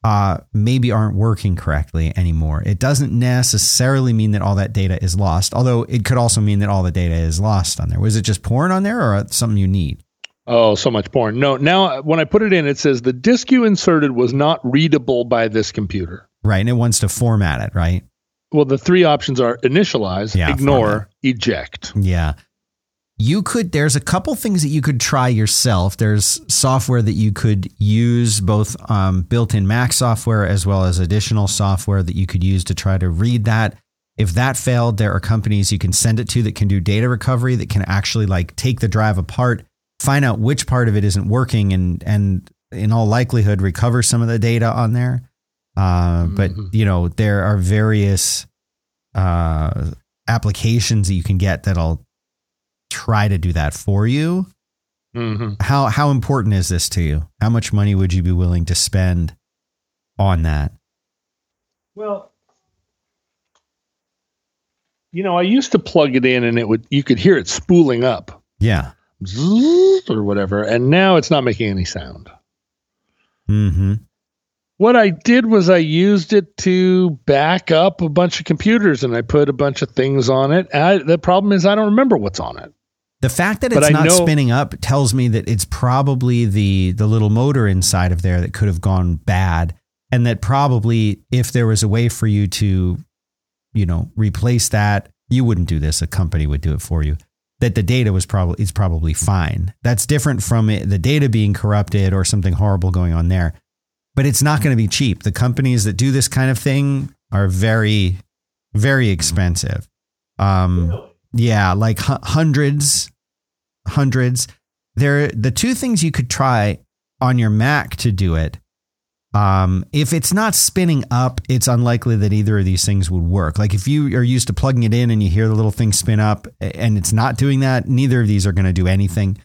uh, maybe aren't working correctly anymore. It doesn't necessarily mean that all that data is lost, although it could also mean that all the data is lost on there. Was it just porn on there or something you need?
Oh, so much porn. No, now when I put it in, it says the disk you inserted was not readable by this computer.
Right. And it wants to format it, right?
Well, the three options are initialize, yeah, ignore, format. eject.
Yeah. You could, there's a couple things that you could try yourself. There's software that you could use, both um, built in Mac software as well as additional software that you could use to try to read that. If that failed, there are companies you can send it to that can do data recovery that can actually like take the drive apart, find out which part of it isn't working, and and in all likelihood recover some of the data on there. Uh, mm-hmm. But you know there are various uh, applications that you can get that'll try to do that for you. Mm-hmm. How how important is this to you? How much money would you be willing to spend on that?
Well, you know, I used to plug it in and it would you could hear it spooling up.
Yeah.
Or whatever. And now it's not making any sound.
Mm-hmm.
What I did was I used it to back up a bunch of computers and I put a bunch of things on it. I, the problem is I don't remember what's on it.
The fact that it's not know, spinning up tells me that it's probably the the little motor inside of there that could have gone bad and that probably if there was a way for you to you know replace that you wouldn't do this a company would do it for you that the data was probably is probably fine that's different from it, the data being corrupted or something horrible going on there but it's not going to be cheap the companies that do this kind of thing are very very expensive um yeah like hundreds hundreds. There, the two things you could try on your Mac to do it. Um, if it's not spinning up, it's unlikely that either of these things would work. Like if you are used to plugging it in and you hear the little thing spin up and it's not doing that, neither of these are going to do anything.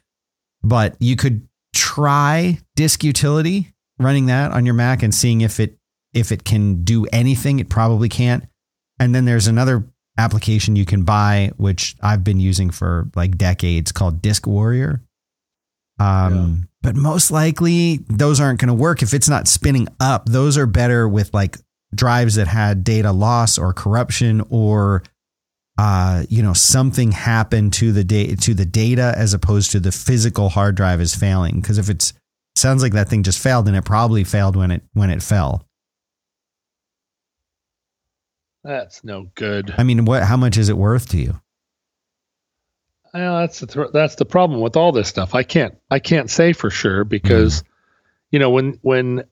But you could try disk utility running that on your Mac and seeing if it if it can do anything. It probably can't. And then there's another application you can buy, which I've been using for like decades, called Disk Warrior. Um, yeah. But most likely, those aren't going to work if it's not spinning up. Those are better with like drives that had data loss or corruption or uh, you know something happened to the data to the data as opposed to the physical hard drive is failing because if it's sounds like that thing just failed and it probably failed when it when it fell
that's no good.
I mean, what? How much is it worth to you?
Well, that's the th- that's the problem with all this stuff. I can't I can't say for sure because, mm. you know, when when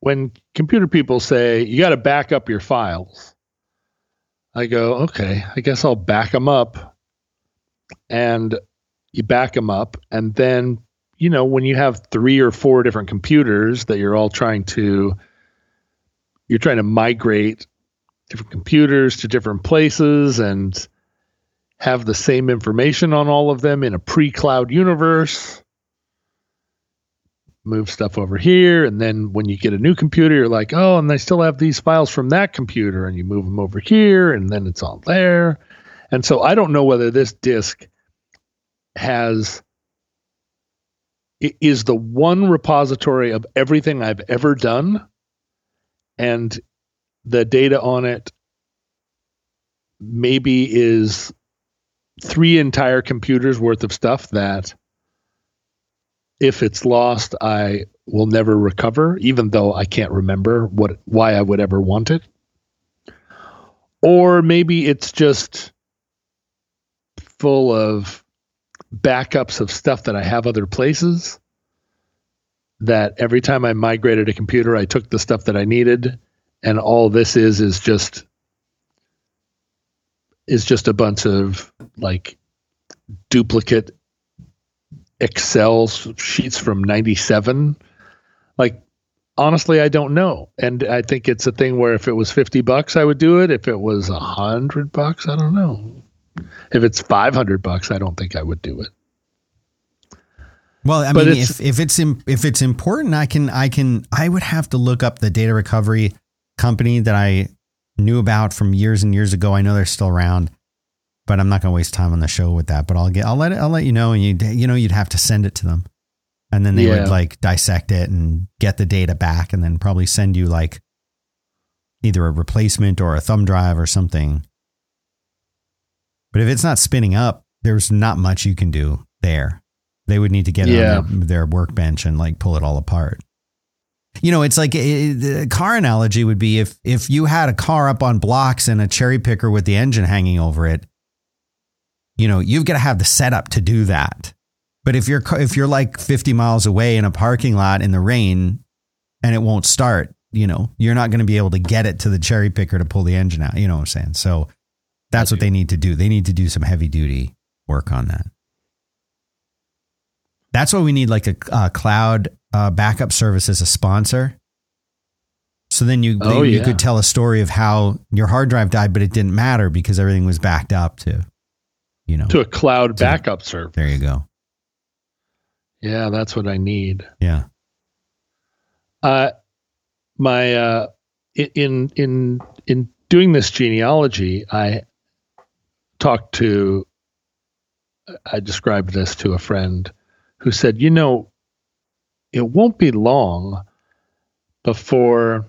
when computer people say you got to back up your files, I go, okay, I guess I'll back them up, and you back them up, and then you know when you have three or four different computers that you're all trying to you're trying to migrate different computers to different places and have the same information on all of them in a pre-cloud universe. Move stuff over here and then when you get a new computer you're like oh and i still have these files from that computer and you move them over here and then it's all there. And so i don't know whether this disk has is the one repository of everything i've ever done and the data on it maybe is three entire computers worth of stuff that if it's lost i will never recover even though i can't remember what why i would ever want it. Or maybe it's just full of backups of stuff that i have other places that every time i migrated a computer i took the stuff that i needed and all this is is just is just a bunch of like duplicate Excel sheets from 97. Like honestly, I don't know. And I think it's a thing where if it was 50 bucks, I would do it. If it was a hundred bucks, I don't know. If it's 500 bucks, I don't think I would do it.
Well, I
But
mean,
it's-
if, if it's if it's important, I can I can I would have to look up the data recovery company that I knew about from years and years ago. I know they're still around, but I'm not going to waste time on the show with that. But I'll get I'll let it I'll let you know, and you you know you'd have to send it to them, and then they
Yeah.
would like dissect it and get the data back, and then probably send you like either a replacement or a thumb drive or something. But if it's not spinning up, there's not much you can do there. They would need to get
Yeah.
on their, their workbench and like pull it all apart. You know, it's like eh, the car analogy would be if if you had a car up on blocks and a cherry picker with the engine hanging over it. You know, you've got to have the setup to do that. But if you're if you're like 50 miles away in a parking lot in the rain and it won't start, you know, you're not going to be able to get it to the cherry picker to pull the engine out. You know what I'm saying? So that's what they need to do. They need to do some heavy duty work on that. That's why we need like a, uh cloud uh, backup service as a sponsor. So then you
Oh,
you could tell a story of how your hard drive died, but it didn't matter because everything was backed up to, you know.
To a cloud
To-
backup server.
there you go.
Yeah, that's what I need.
Yeah.
Uh, my uh, in in in doing this genealogy, I talked to. I described this to a friend who said, "You know, it won't be long before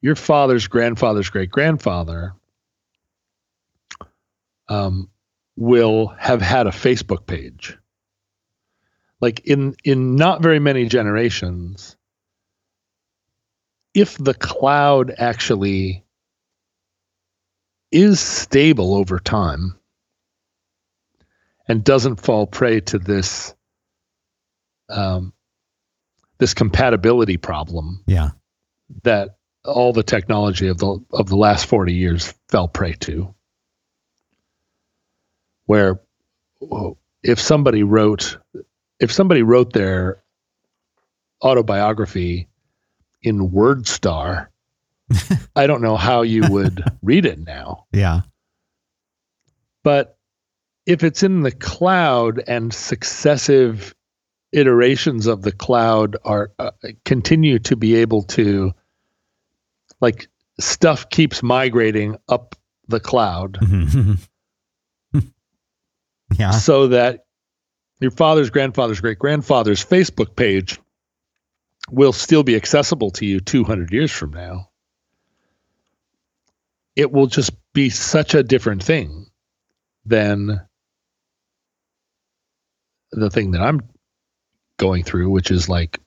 your father's grandfather's great grandfather um, will have had a Facebook page." like in in not very many generations if the cloud actually is stable over time and doesn't fall prey to this um, this compatibility problem
Yeah.
that all the technology of the of the last 40 years fell prey to where if somebody wrote if somebody wrote their autobiography in WordStar <laughs> I don't know how you would <laughs> read it now
Yeah.
but if it's in the cloud and successive iterations of the cloud are uh, continue to be able to like stuff keeps migrating up the cloud <laughs>
yeah.
so that your father's grandfather's great grandfather's Facebook page will still be accessible to you 200 years from now. It will just be such a different thing than the thing that I'm going through, which is like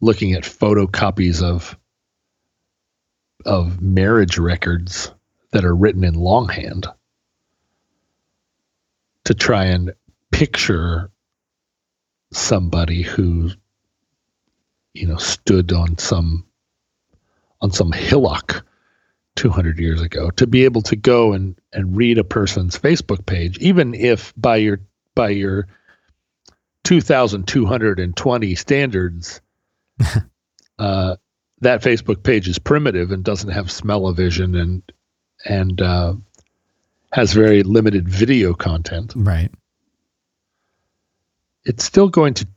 looking at photocopies of of marriage records that are written in longhand to try and picture somebody who you know stood on some on some hillock 200 years ago to be able to go and and read a person's facebook page even if by your by your 2220 standards <laughs> uh that facebook page is primitive and doesn't have smell-o-vision and and uh has very limited video content
Right.
it's still going to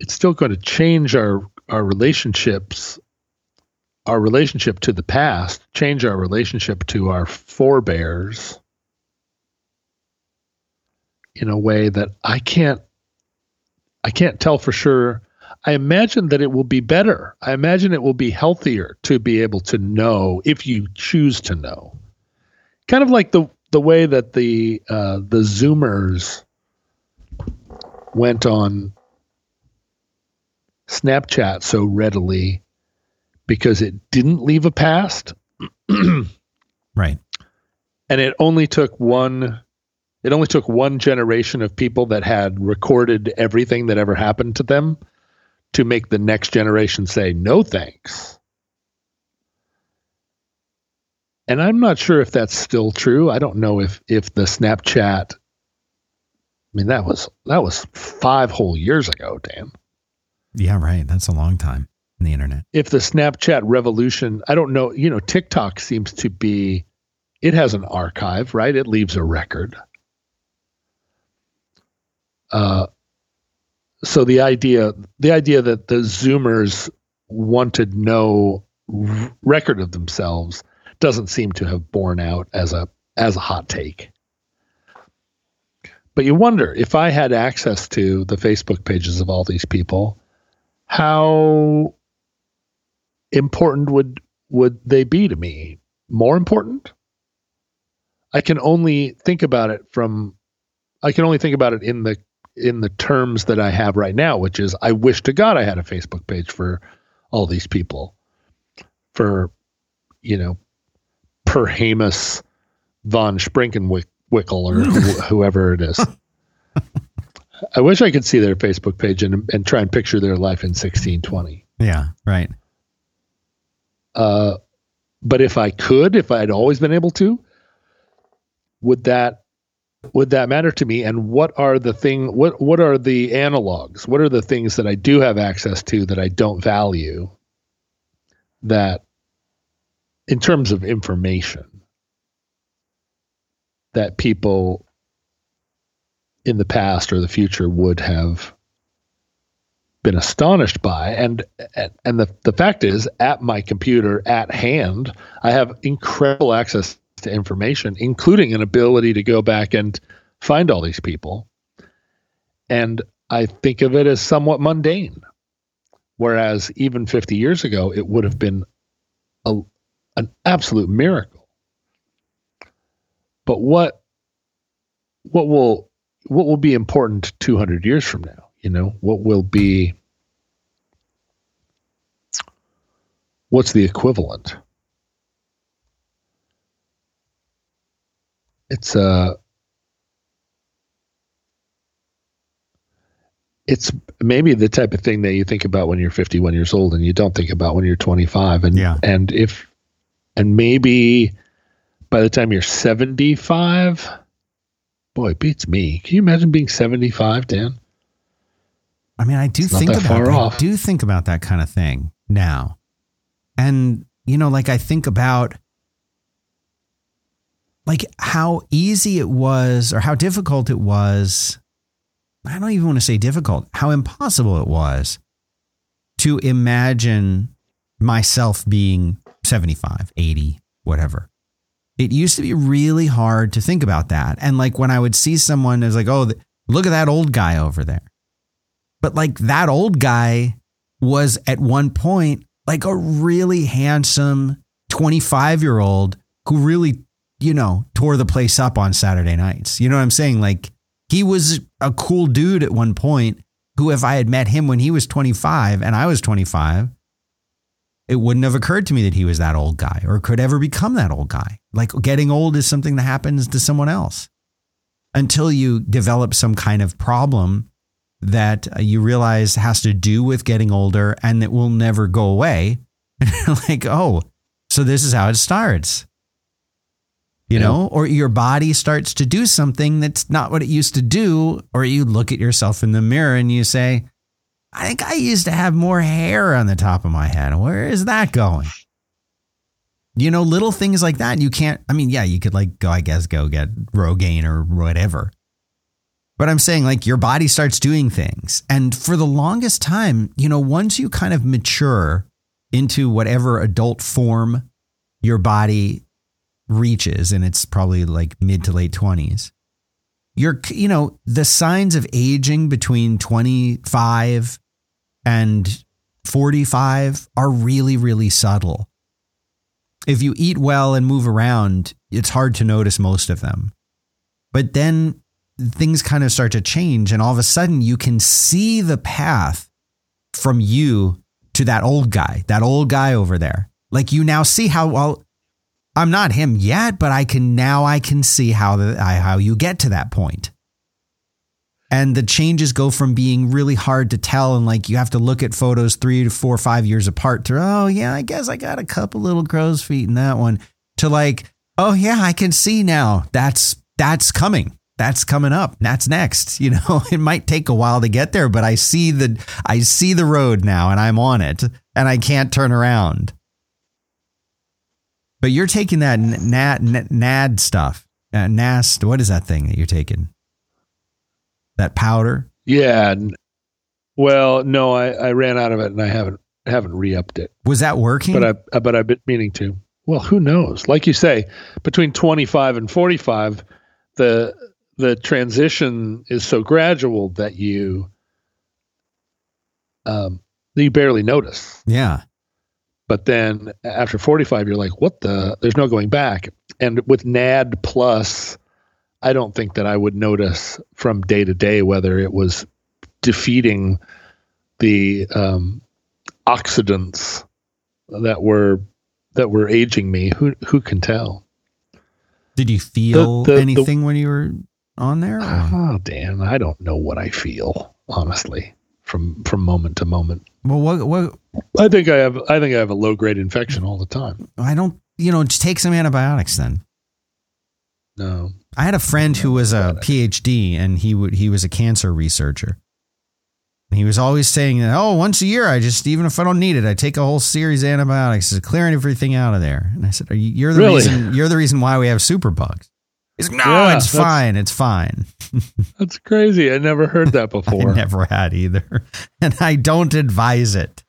it's still going to change our our relationships our relationship to the past change our relationship to our forebears in a way that i can't i can't tell for sure. I imagine that it will be better. I imagine it will be healthier to be able to know if you choose to know. Kind of like the the way that the uh, the zoomers went on Snapchat so readily because it didn't leave a past. <clears throat>
Right.
and it only took one it only took one generation of people that had recorded everything that ever happened to them to make the next generation say no thanks and i'm not sure if that's still true i don't know if if the snapchat i mean that was that was five whole years ago dan
Yeah. Right. That's a long time. In the internet.
If the Snapchat revolution, I don't know, you know, TikTok seems to be, it has an archive, right? It leaves a record. Uh, so the idea, the idea that the Zoomers wanted no record of themselves doesn't seem to have borne out as a as a hot take. But you wonder if I had access to the Facebook pages of all these people, how important would would they be to me? More important? I can only think about it from I can only think about it in the in the terms that I have right now, which is I wish to God I had a Facebook page for all these people. For you know, per Hamus von Sprinkenwickel or <laughs> wh- whoever it is. I wish I could see their Facebook page and, and try and picture their life in 1620.
Yeah, right.
Uh, but if I could, if I had always been able to, would that would that matter to me? And what are the thing? What what are the analogs? What are the things that I do have access to that I don't value? That, in terms of information, that people in the past or the future would have been astonished by and and the the fact is at my computer at hand I have incredible access to information including an ability to go back and find all these people. And I think of it as somewhat mundane. Whereas even 50 years ago it would have been a, an absolute miracle. But what what will what will be important 200 years from now? You know what will be what's the equivalent it's uh it's maybe the type of thing that you think about when you're 51 years old and you don't think about when you're 25 and
Yeah.
and if and maybe by the time you're 75 boy it beats me can you imagine being 75 dan
I mean, I do
It's
think about
far
that.
off.
I do think about that kind of thing now. And, you know, like I think about like how easy it was or how difficult it was. I don't even want to say difficult, how impossible it was to imagine myself being 75, 80, whatever. It used to be really hard to think about that. And like when I would see someone, was like, oh, look at that old guy over there. But like that old guy was at one point like a really handsome 25 year old who really, you know, tore the place up on Saturday nights. You know what I'm saying? Like he was a cool dude at one point who, if I had met him when he was 25 and I was 25, it wouldn't have occurred to me that he was that old guy or could ever become that old guy. Like getting old is something that happens to someone else until you develop some kind of problem that uh, you realize has to do with getting older and that will never go away. <laughs> like, oh, so this is how it starts. You
Yeah.
know, or your body starts to do something that's not what it used to do, or you look at yourself in the mirror and you say, I think I used to have more hair on the top of my head. Where is that going? You know, little things like that. You can't, I mean, yeah, you could like go, I guess, go get Rogaine or whatever. But I'm saying like your body starts doing things. And for the longest time, you know, once you kind of mature into whatever adult form your body reaches, and it's probably like mid to late 20s, you're, you know, the signs of aging between 25 and 45 are really, really subtle. If you eat well and move around, it's hard to notice most of them. But then things kind of start to change, and all of a sudden you can see the path from you to that old guy, that old guy over there. Like you now see how well I'm not him yet, but I can now I can see how the how you get to that point. And the changes go from being really hard to tell, and like you have to look at photos three to four, five years apart to, oh, yeah, I guess I got a couple little crow's feet in that one, to like, oh, yeah, I can see now. That's that's coming. That's coming up. That's next. <laughs> You know, it might take a while to get there, but I see the I see the road now and I'm on it. and I can't turn around. But you're taking that NAD, NAD stuff. Uh, NAST, what is that thing that you're taking? That powder?
Yeah. Well, no, I, I ran out of it and I haven't haven't re-upped it.
Was that working?
But I but I've been meaning to. Well, who knows? Like you say, between 25 and 45, the the transition is so gradual that you um you barely notice.
Yeah.
But then after 45 you're like, "What the there's no going back." And with NAD plus I don't think that I would notice from day to day whether it was defeating the um, oxidants that were that were aging me. Who who can tell?
Did you feel the, the, anything the, when you were on there?
Or? Oh, Dan, I don't know what I feel honestly from from moment to moment.
Well, what what?
I think I have I think I have a low grade infection all the time.
I don't. You know, just take some antibiotics then.
No.
I had a friend who was a PhD and he would he was a cancer researcher. He was always saying that, oh, once a year, I just, even if I don't need it, I take a whole series of antibiotics to clear everything out of there. And I said, you're the
really?
reason, you're the reason why we have superbugs. He's like, no, yeah, it's fine. It's fine. <laughs>
that's crazy. I never heard that before.
I never had either. <laughs> And I don't advise it.